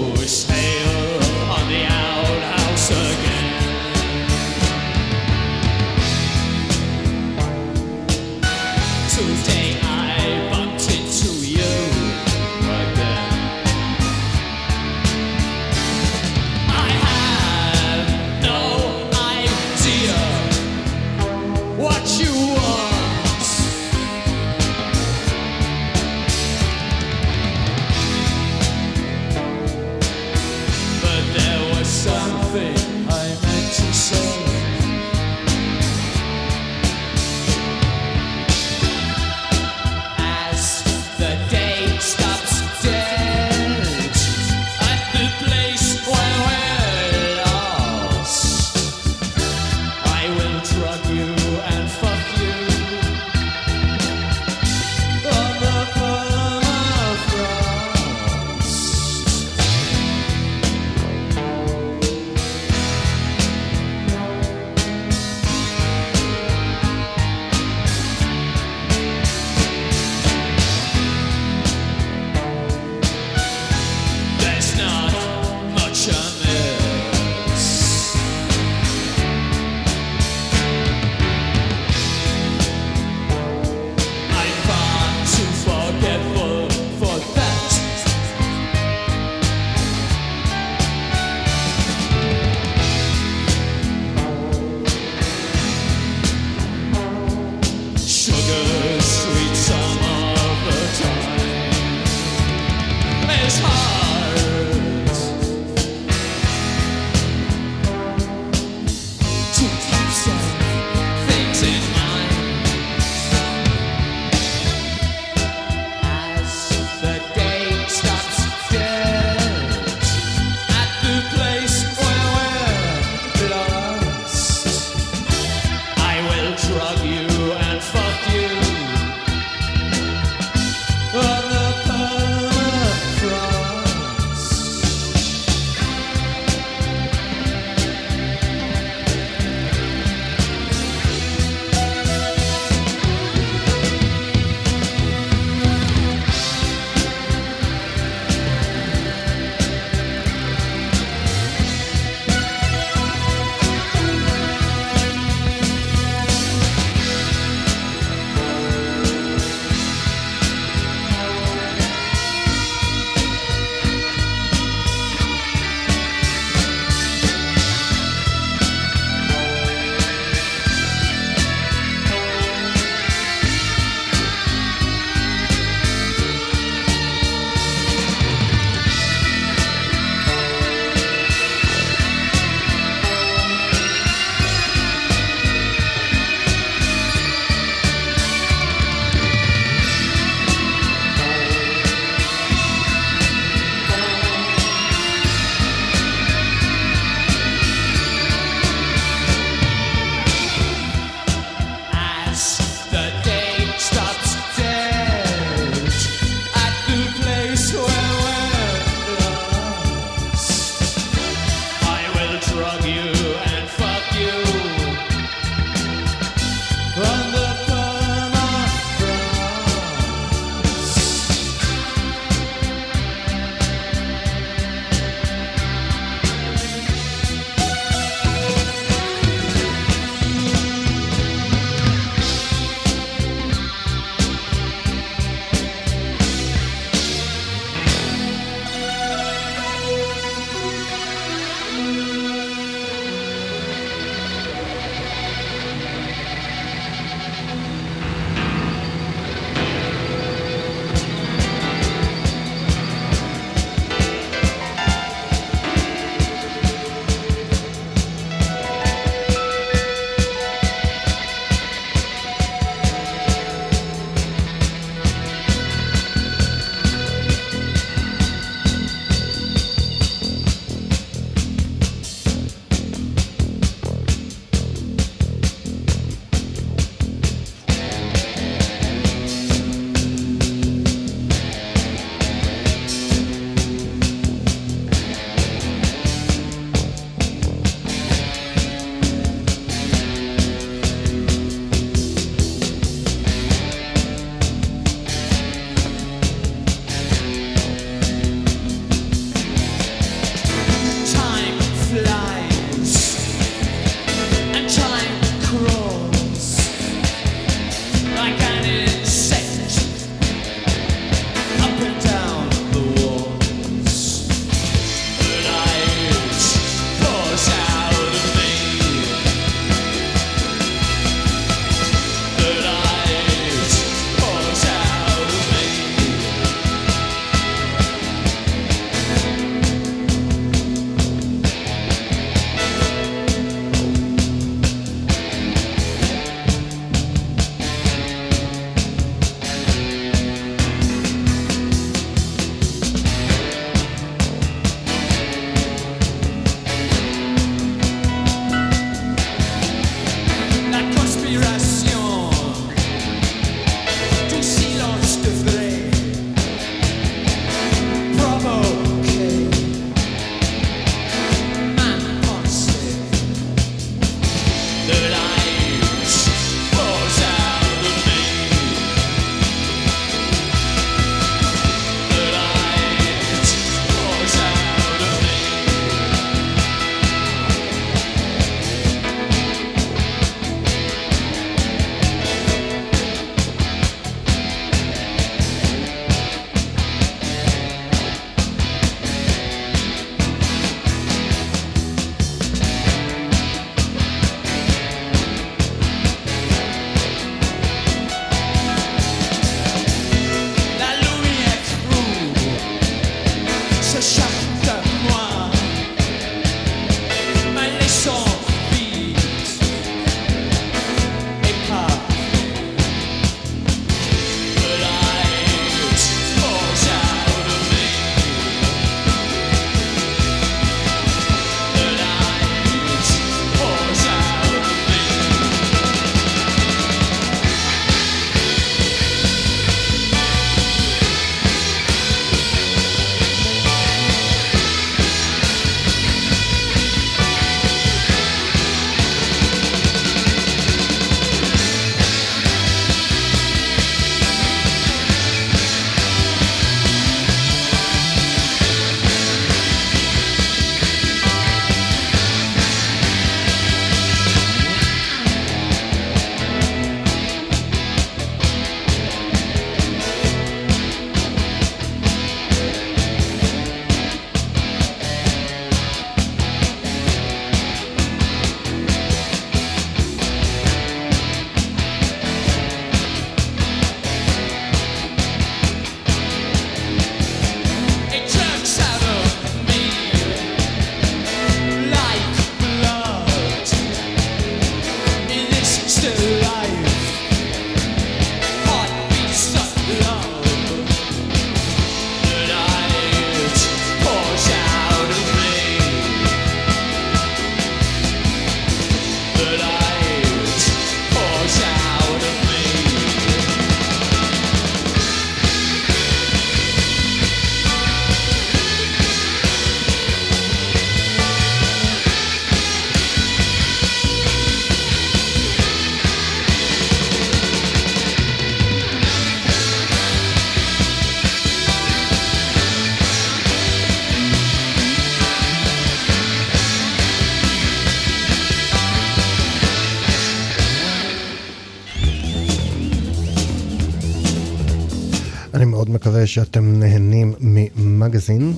שאתם נהנים ממגזין.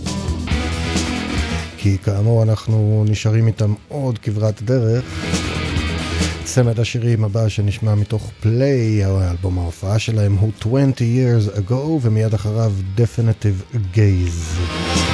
כי כאמור אנחנו נשארים איתם עוד כברת דרך. צמד השירים הבא שנשמע מתוך פליי, האלבום ההופעה שלהם הוא 20 years ago ומיד אחריו Definitive Gaze.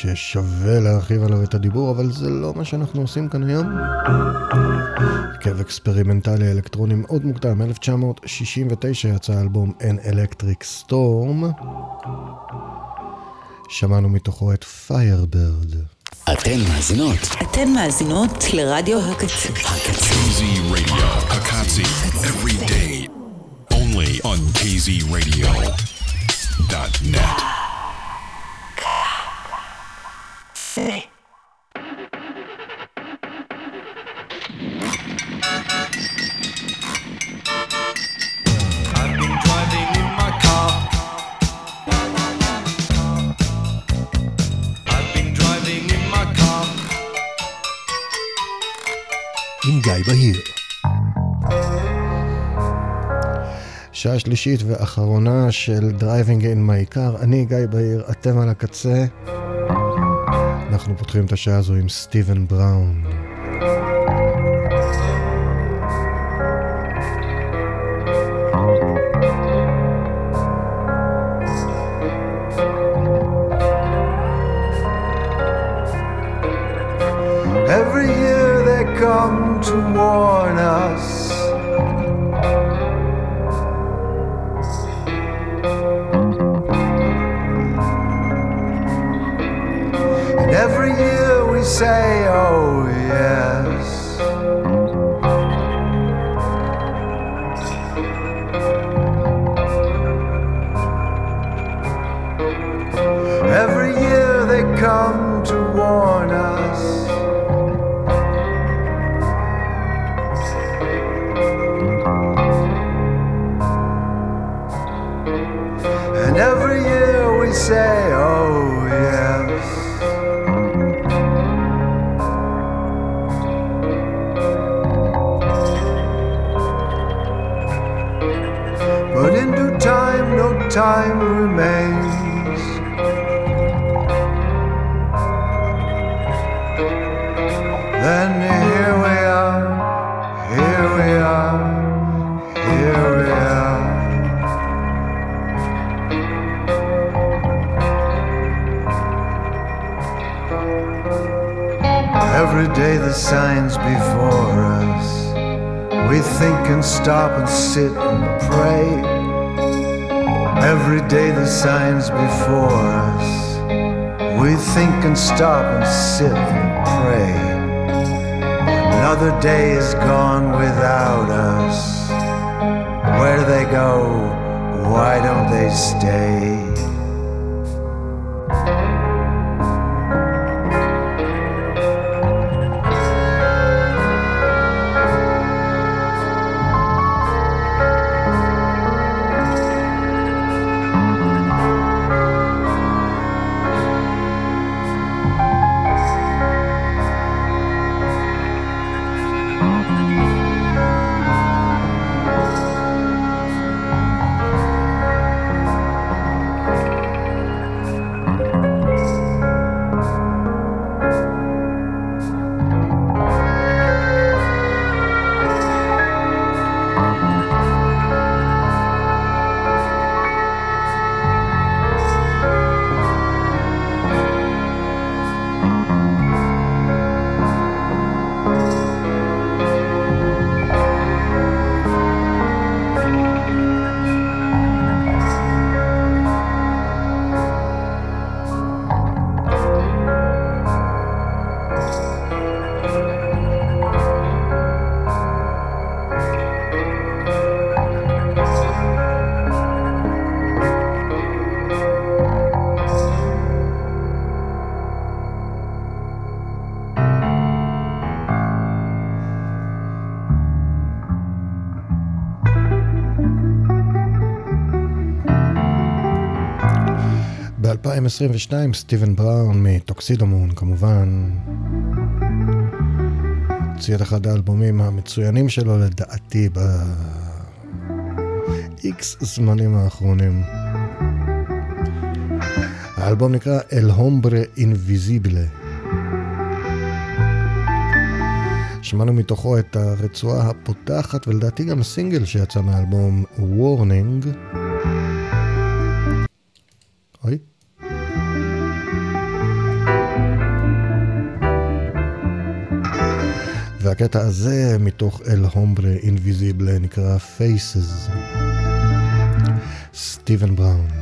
ששווה להרחיב עליו את הדיבור, אבל זה לא מה שאנחנו עושים כאן היום. הרכב אקספרימנטלי אלקטרוני מאוד מוקדם, 1969 יצא האלבום An Electric Storm. שמענו מתוכו את Firebird. אתן מאזינות. אתן מאזינות לרדיו הקצה. הקצה. only on kzradio.net. זה? עם שעה שלישית ואחרונה של Driving in My Car, אני גיא בהיר, אתם על הקצה. אנחנו פותחים את השעה הזו עם סטיבן בראון. ב-2022 סטיבן בראון מ-Tuxedomoon כמובן הוציא את אחד האלבומים המצוינים שלו לדעתי ב-X זמנים האחרונים. האלבום נקרא El Hombre Invisible. שמענו מתוכו את הרצועה הפותחת ולדעתי גם הסינגל שיצא מהאלבום Warning. הזה מתוך אל הומברה אינביזיבלה נקרא Faces. סטיבן בראון.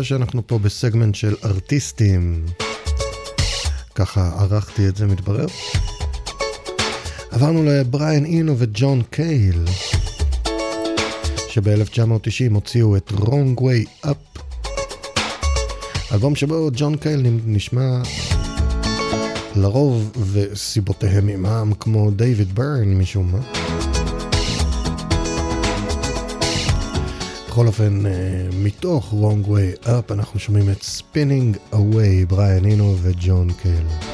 בגלל שאנחנו פה בסגמנט של ארטיסטים, ככה ערכתי את זה, מתברר. עברנו לבריאן אינו וג'ון קייל, שב-1990 הוציאו את Wrong Way Up, אלבום שבו ג'ון קייל נשמע לרוב וסיבותיהם עמם כמו דייוויד ברן משום מה. בכל אופן, אה, מתוך Wrong Way Up אנחנו שומעים את Spinning Away, בריאן אינו וג'ון קל.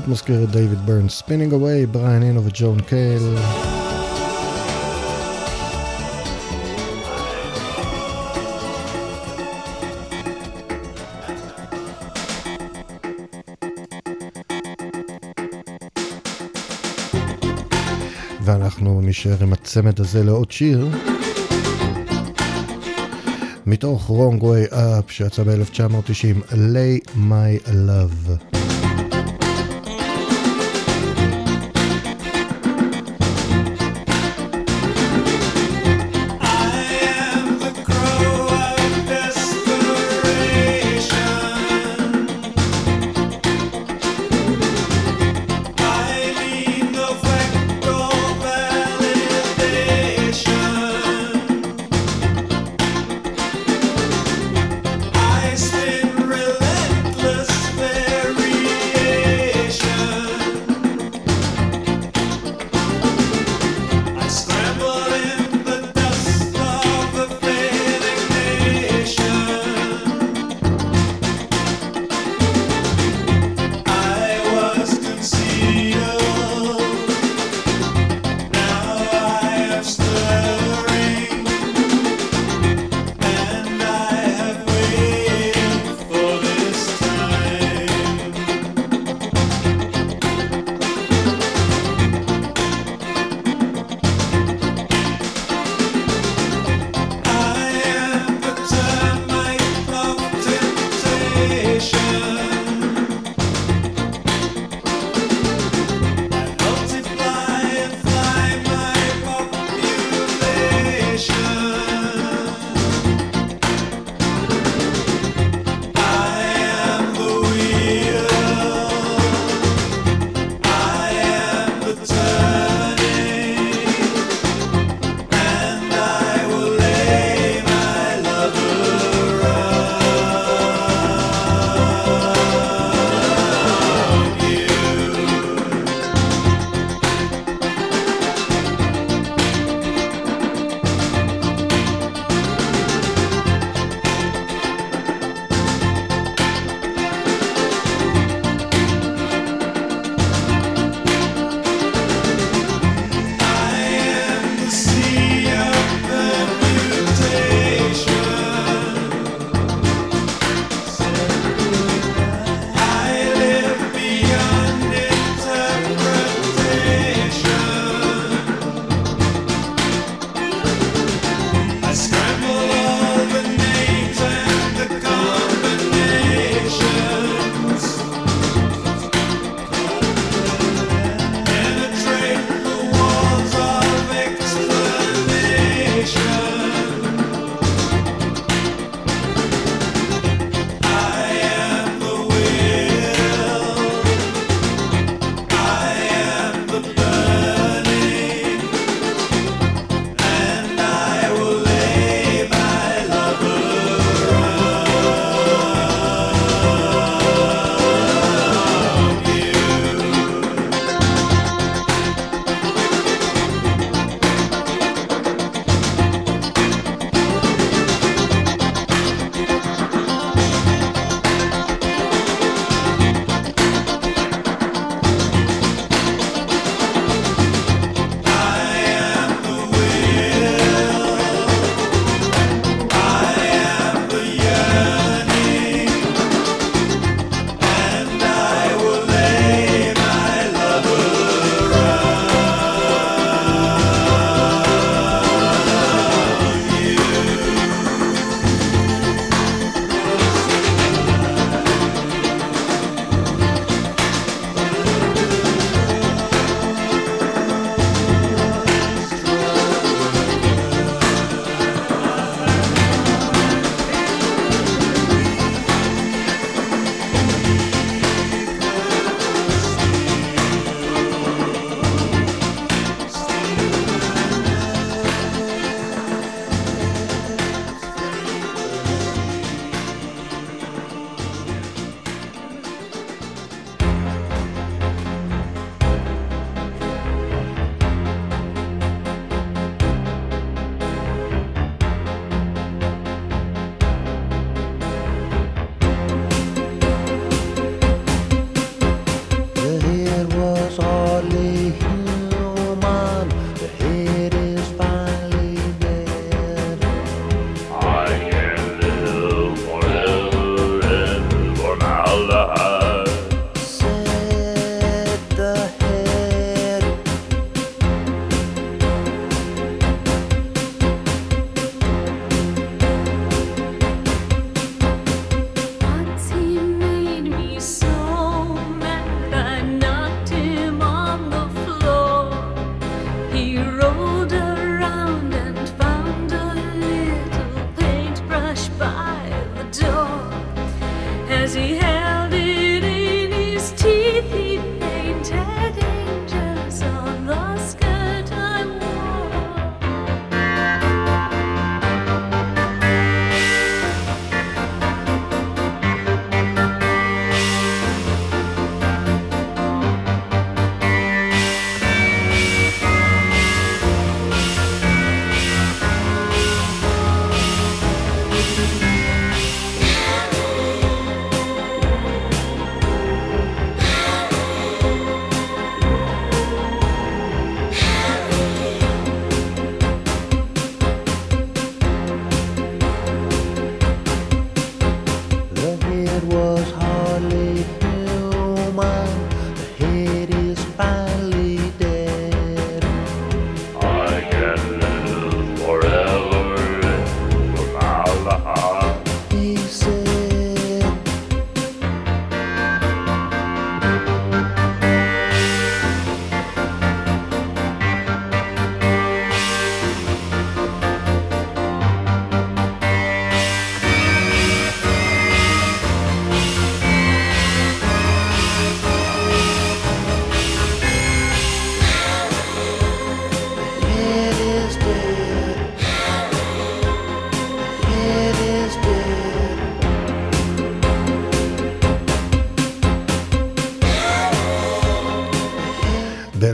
מאוד מזכיר את דייוויד ברן, Spinning Away, בריאן אינו וג'ון קייל. ואנחנו נשאר עם הצמד הזה לעוד שיר. מתוך Wrong Way Up שיצא ב-1990, Lay My Love.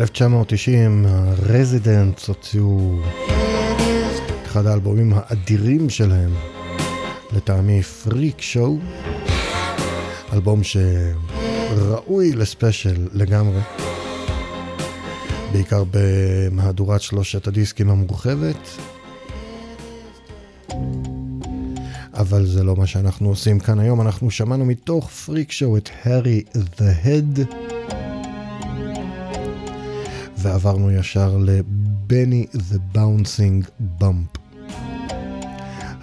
1990, הרזידנטס הוציאו אחד האלבומים האדירים שלהם, לטעמי פריק שואו, אלבום שראוי לספיישל לגמרי, בעיקר במהדורת שלושת הדיסקים המורחבת. אבל זה לא מה שאנחנו עושים כאן היום, אנחנו שמענו מתוך פריק שואו את הארי דה הד. ועברנו ישר לבני The Bouncing Bump.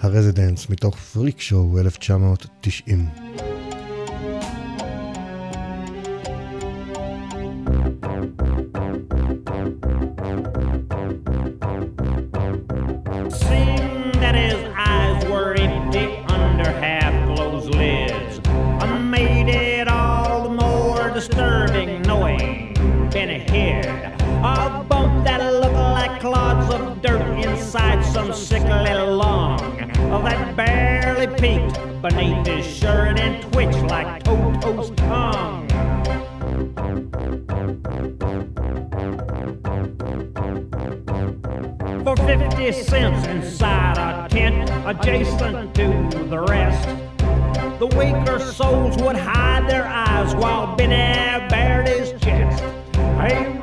הרזידנס מתוך פריק שואו 1990. Beneath his shirt and twitched like Toto's tongue. for 50 cents inside a tent adjacent to the rest. The weaker souls would hide their eyes while Benny bared his chest. He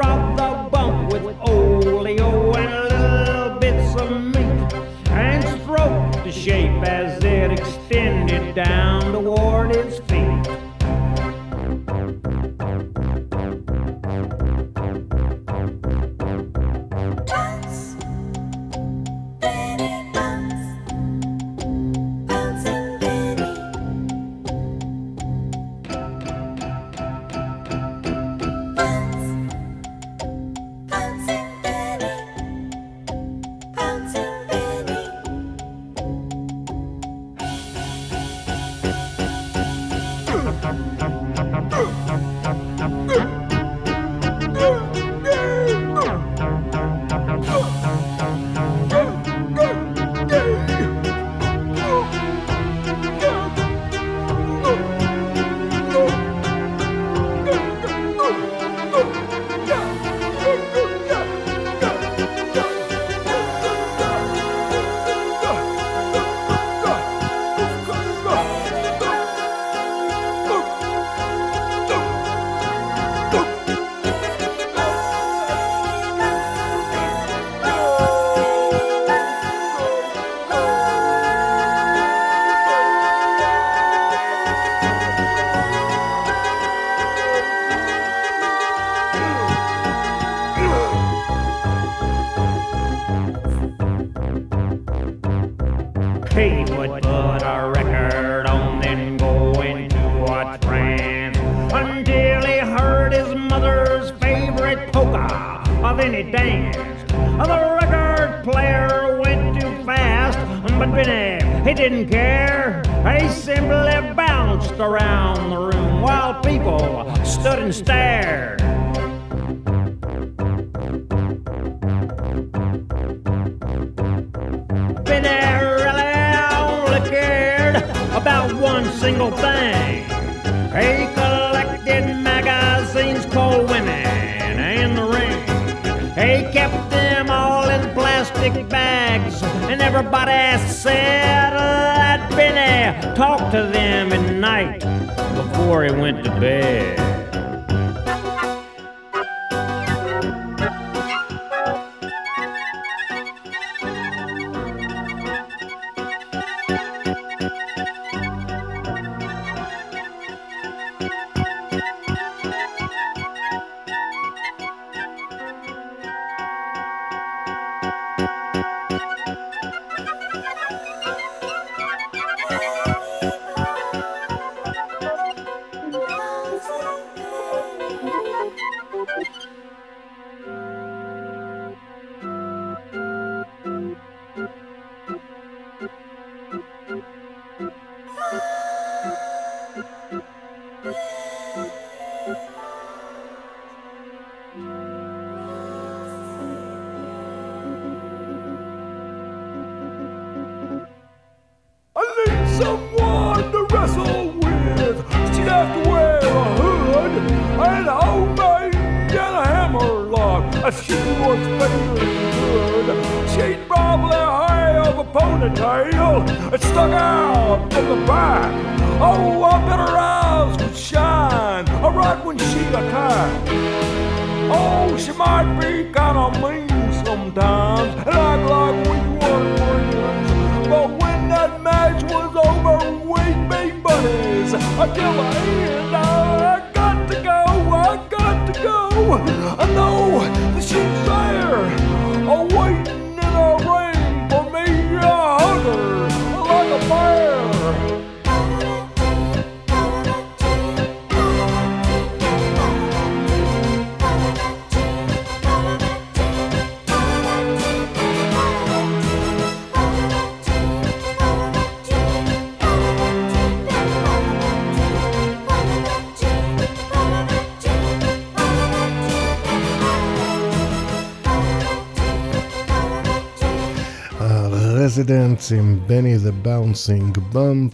ה-Residents עם Benny the Bouncing Bump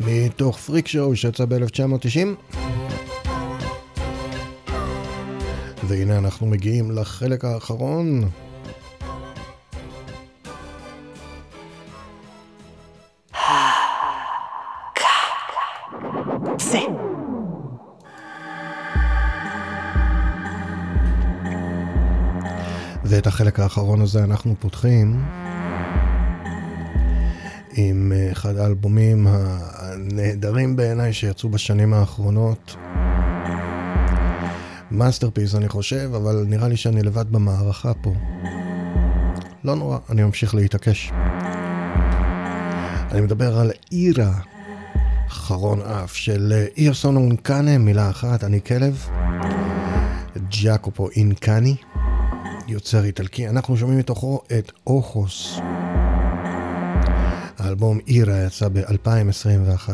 מתוך Freak Show שיצא ב-1990. והנה אנחנו מגיעים לחלק האחרון האחרון הזה אנחנו פותחים עם אה, אחד האלבומים הנהדרים בעיניי שיצאו בשנים האחרונות. masterpiece אני חושב, אבל נראה לי שאני לבד במערכה פה. לא נורא, אני ממשיך להתעקש. אני מדבר על Ira, חרון אף של אה, Iosonouncane, מילה אחת, אני כלב. ג'קופו אינקני. יוצר איטלקי, אנחנו שומעים מתוכו את אוכוס. האלבום אירה יצא ב-2021.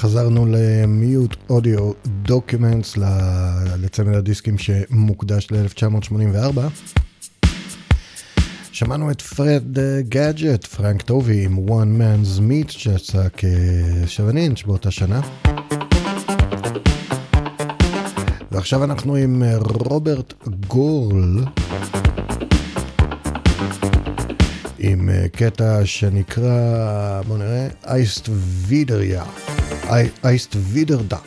חזרנו למיוט אודיו דוקימנטס לצמד הדיסקים שמוקדש ל-1984. שמענו את Fad Gadget, פרנק טובי עם One Man's Meat שיצא כ-seven inch באותה שנה. ועכשיו אנחנו עם אה, רוברט גורל. עם אה, קטע שנקרא, בואו נראה, אייסט וידריה, אייסט וידרדה,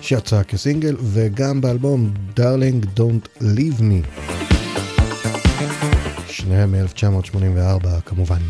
שיצא כסינגל, וגם באלבום Darling Don't Leave Me, שניהם מ-1984 כמובן.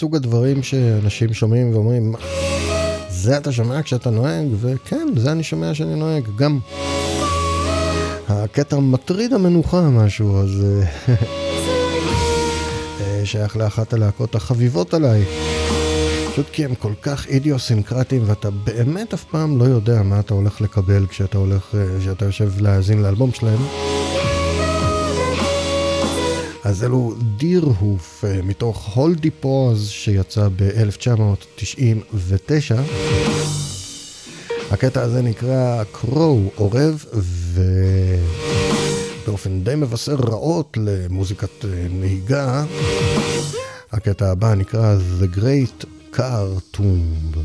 מסוג הדברים שאנשים שומעים ואומרים, "מה, זה אתה שומע כשאתה נוהג? וכן, זה אני שומע שאני נוהג, גם. הקטע מטריד המנוחה משהו, אז אה, אה, שייך לאחת הלהקות החביבות עליי. פשוט כי הם כל כך אידיוסינקרטיים ואתה באמת אף פעם לא יודע מה אתה הולך לקבל כשאתה הולך, אה, כשאתה יושב להאזין לאלבום שלהם. אז אלו דירהוף אה, מתוך הולדי פוז שיצא ב-1999. הקטע הזה נקרא קרו, עורב, ובאופן די מבשר רעות למוזיקת אה, נהיגה. הקטע הבא נקרא The Great Car Tomb.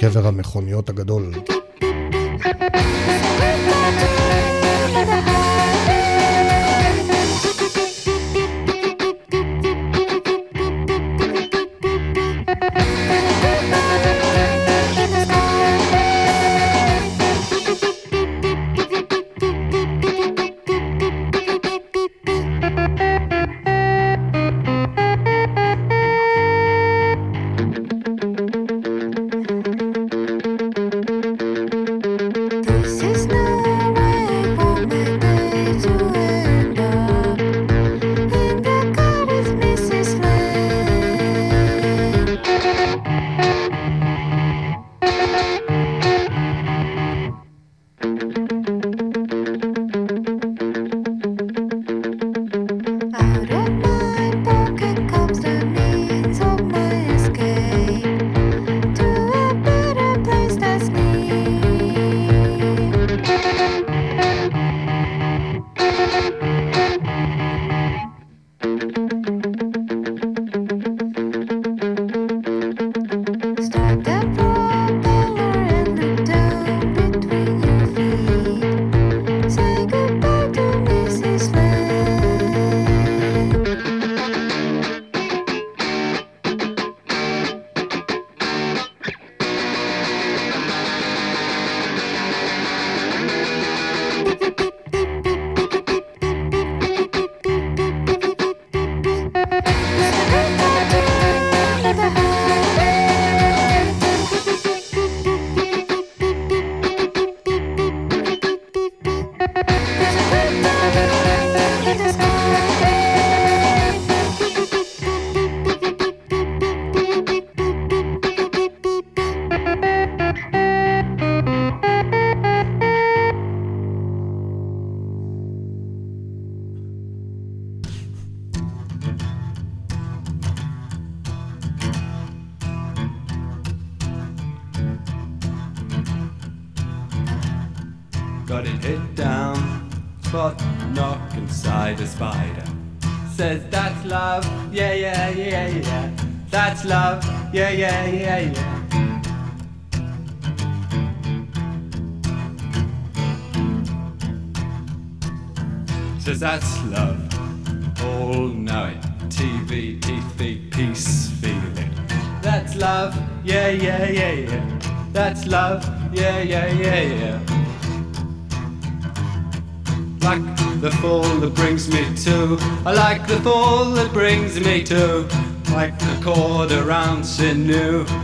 קבר המכוניות הגדול. This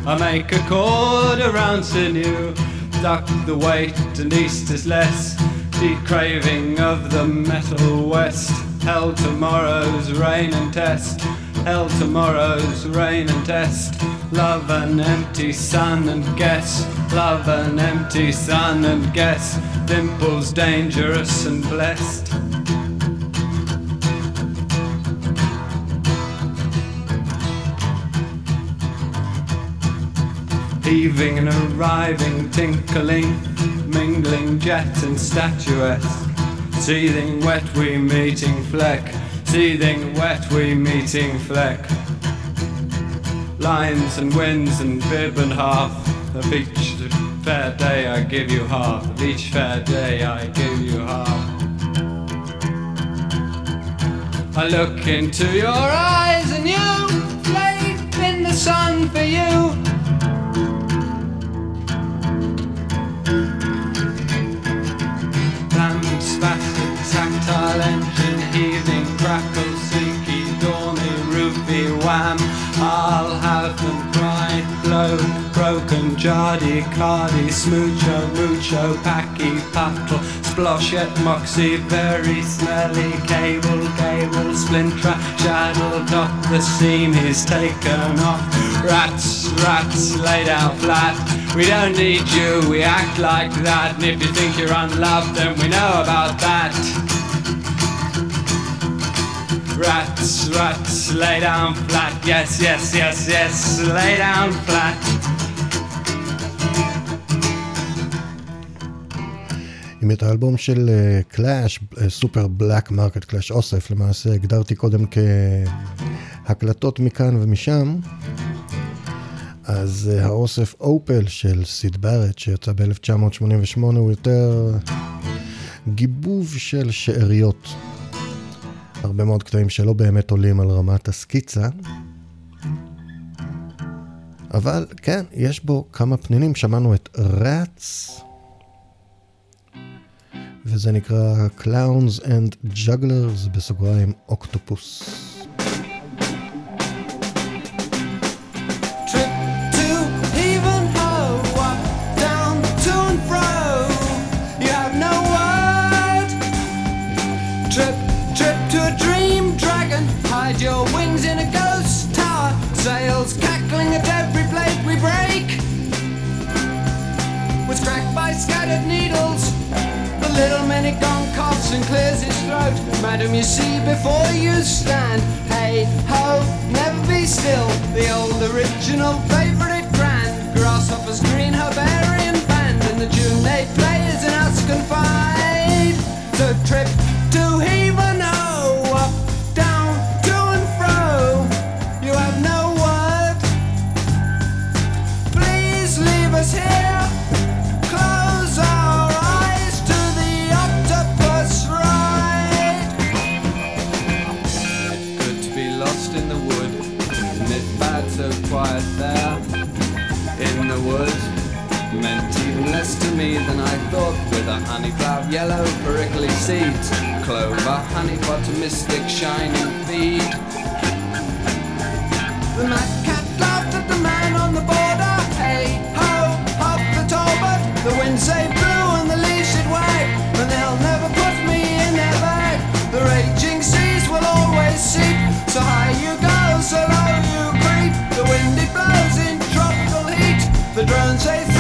I make a cord around sinew. Duck the weight and east is less. Deep craving of the metal west. Hell tomorrow's rain and test. Hell tomorrow's rain and test. Love an empty sun and guess. Love an empty sun and guess. Dimples dangerous and blessed. Arriving, tinkling, mingling jet and statuesque. Seething wet we meeting fleck, seething wet we meeting fleck. Lines and winds and bib and half of each fair day I give you half, of each fair day I give you half. I look into your eyes and you flake in the sun for you. tactile engine heaving crackle sinky, dawny ruby wham. I'll have them cry, blow, broken jardy cardy smoocho moocho, packy pattle sploshet, moxie, very smelly, cable, cable, splinter, shadow, top, the seam is taken off. Rats, rats, lay down flat. We don't need you, we act like that. And if you think you're unloved, then we know about that. Rats, rats, lay down flat. Yes, yes, yes, yes, lay down flat. אם את האלבום של Clash, Super Black Market Clash אוסף, למעשה הגדרתי קודם כהקלטות מכאן ומשם, אז אה, האוסף Opel של סיד בארט, שיצא ב-1988, הוא יותר גיבוב של שאריות. הרבה מאוד קטעים שלא באמת עולים על רמת הסקיצה. אבל כן, יש בו כמה פנינים, שמענו את Rats, וזה נקרא Clowns and Jugglers, בסוגריים אוקטופוס. Little minute gone coughs and clears his throat. Madam, you see before you stand. Hey ho, never be still. The old original favourite grand. Grasshoppers, green herbarian band. And the tune they play is an us confide. The trip with a yellow prickly seeds. Clover, honey mystic shining feed. The mad cat laughed at the man on the border. Hey ho, hop the tallbird. The wind say blue and the leaves should wag, and they'll never put me in their bag. The raging seas will always seep. So high you go, so low you creep. The wind it blows in tropical heat. The drones they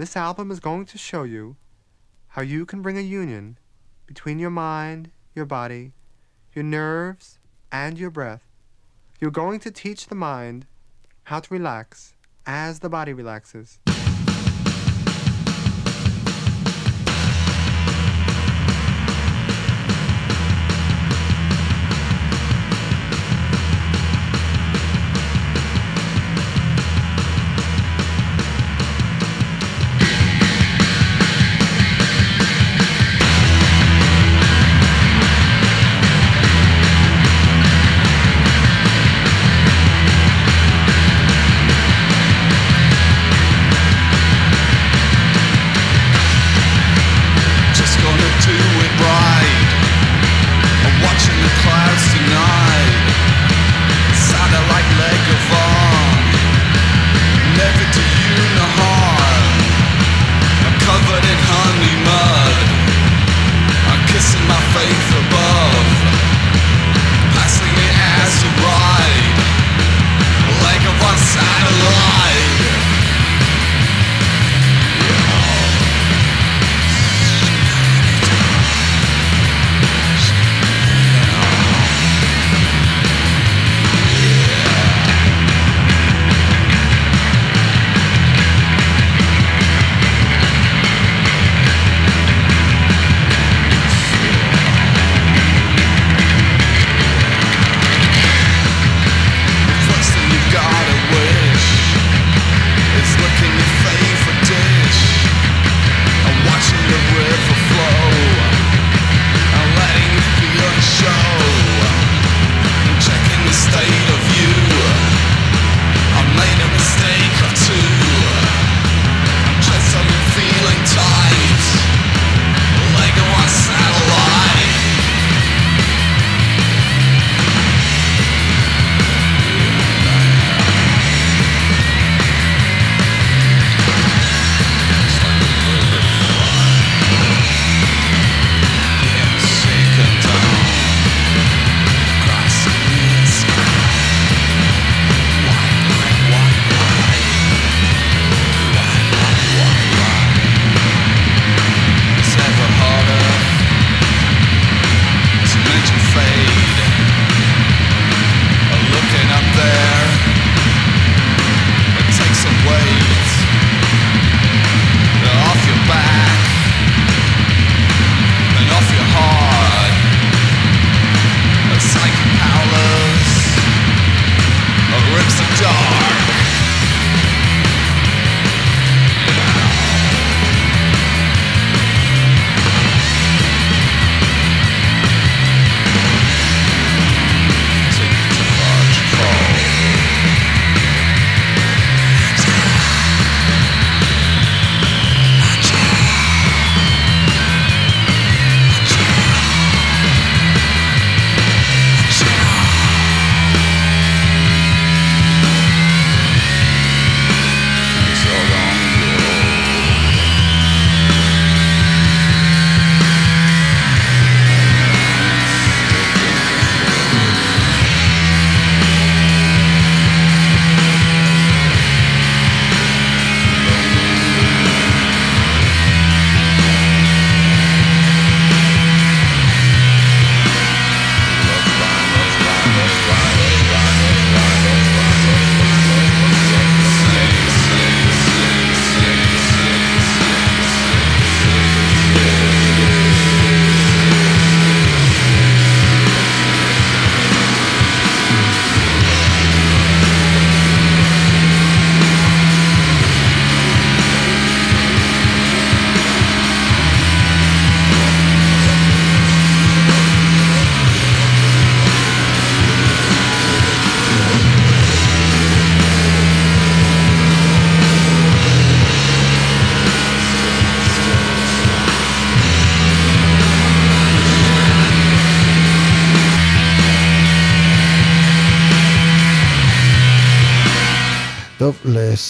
This album is going to show you how you can bring a union between your mind, your body, your nerves, and your breath. You're going to teach the mind how to relax as the body relaxes.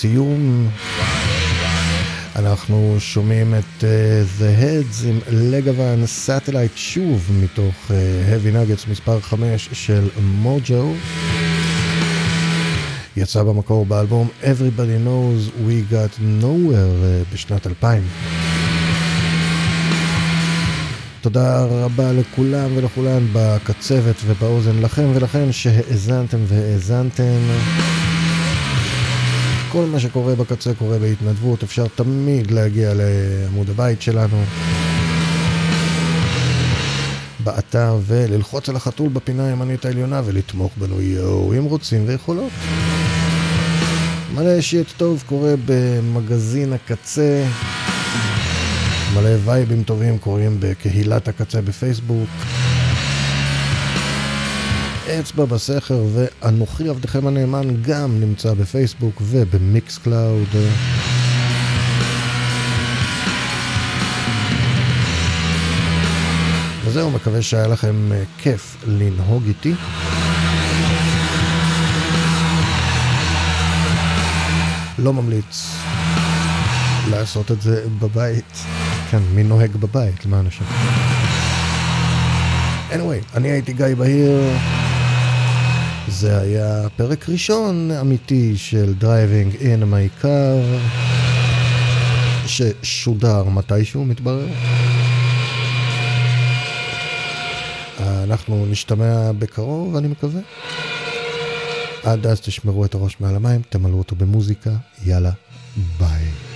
לסיום, אנחנו שומעים את uh, The Heads עם Legavaan Satellite שוב מתוך uh, Heavy Nuggets מספר 5 של מוג'ו. יצא במקור באלבום Everybody Knows We Got Nowhere uh, בשנת 2000. תודה רבה לכולם ולכולן בקצה ובאוזן, לכם ולכן שהאזנתם והאזנתן. כל מה שקורה בקצה קורה בהתנדבות, אפשר תמיד להגיע לעמוד הבית שלנו. באתר וללחוץ על החתול בפינה הימנית העליונה ולתמוך בנו יואו אם רוצים ויכולות. מלא שיט טוב קורה במגזין הקצה. מלא וייבים טובים קורים בקהילת הקצה בפייסבוק. אצבע בסכר ואנוכי עבדכם הנאמן גם נמצא בפייסבוק וב-Mixcloud. וזהו, מקווה שהיה לכם אה, כיף לנהוג איתי. לא ממליץ לעשות את זה בבית. כן, מי נוהג בבית, למען השם. anyway, אני הייתי גיא בהיר. זה היה פרק ראשון אמיתי של Driving in My Car, ששודר מתישהו, מתברר. אנחנו נשתמע בקרוב, אני מקווה. עד אז תשמרו את הראש מעל המים, תמלאו אותו במוזיקה, יאללה, ביי.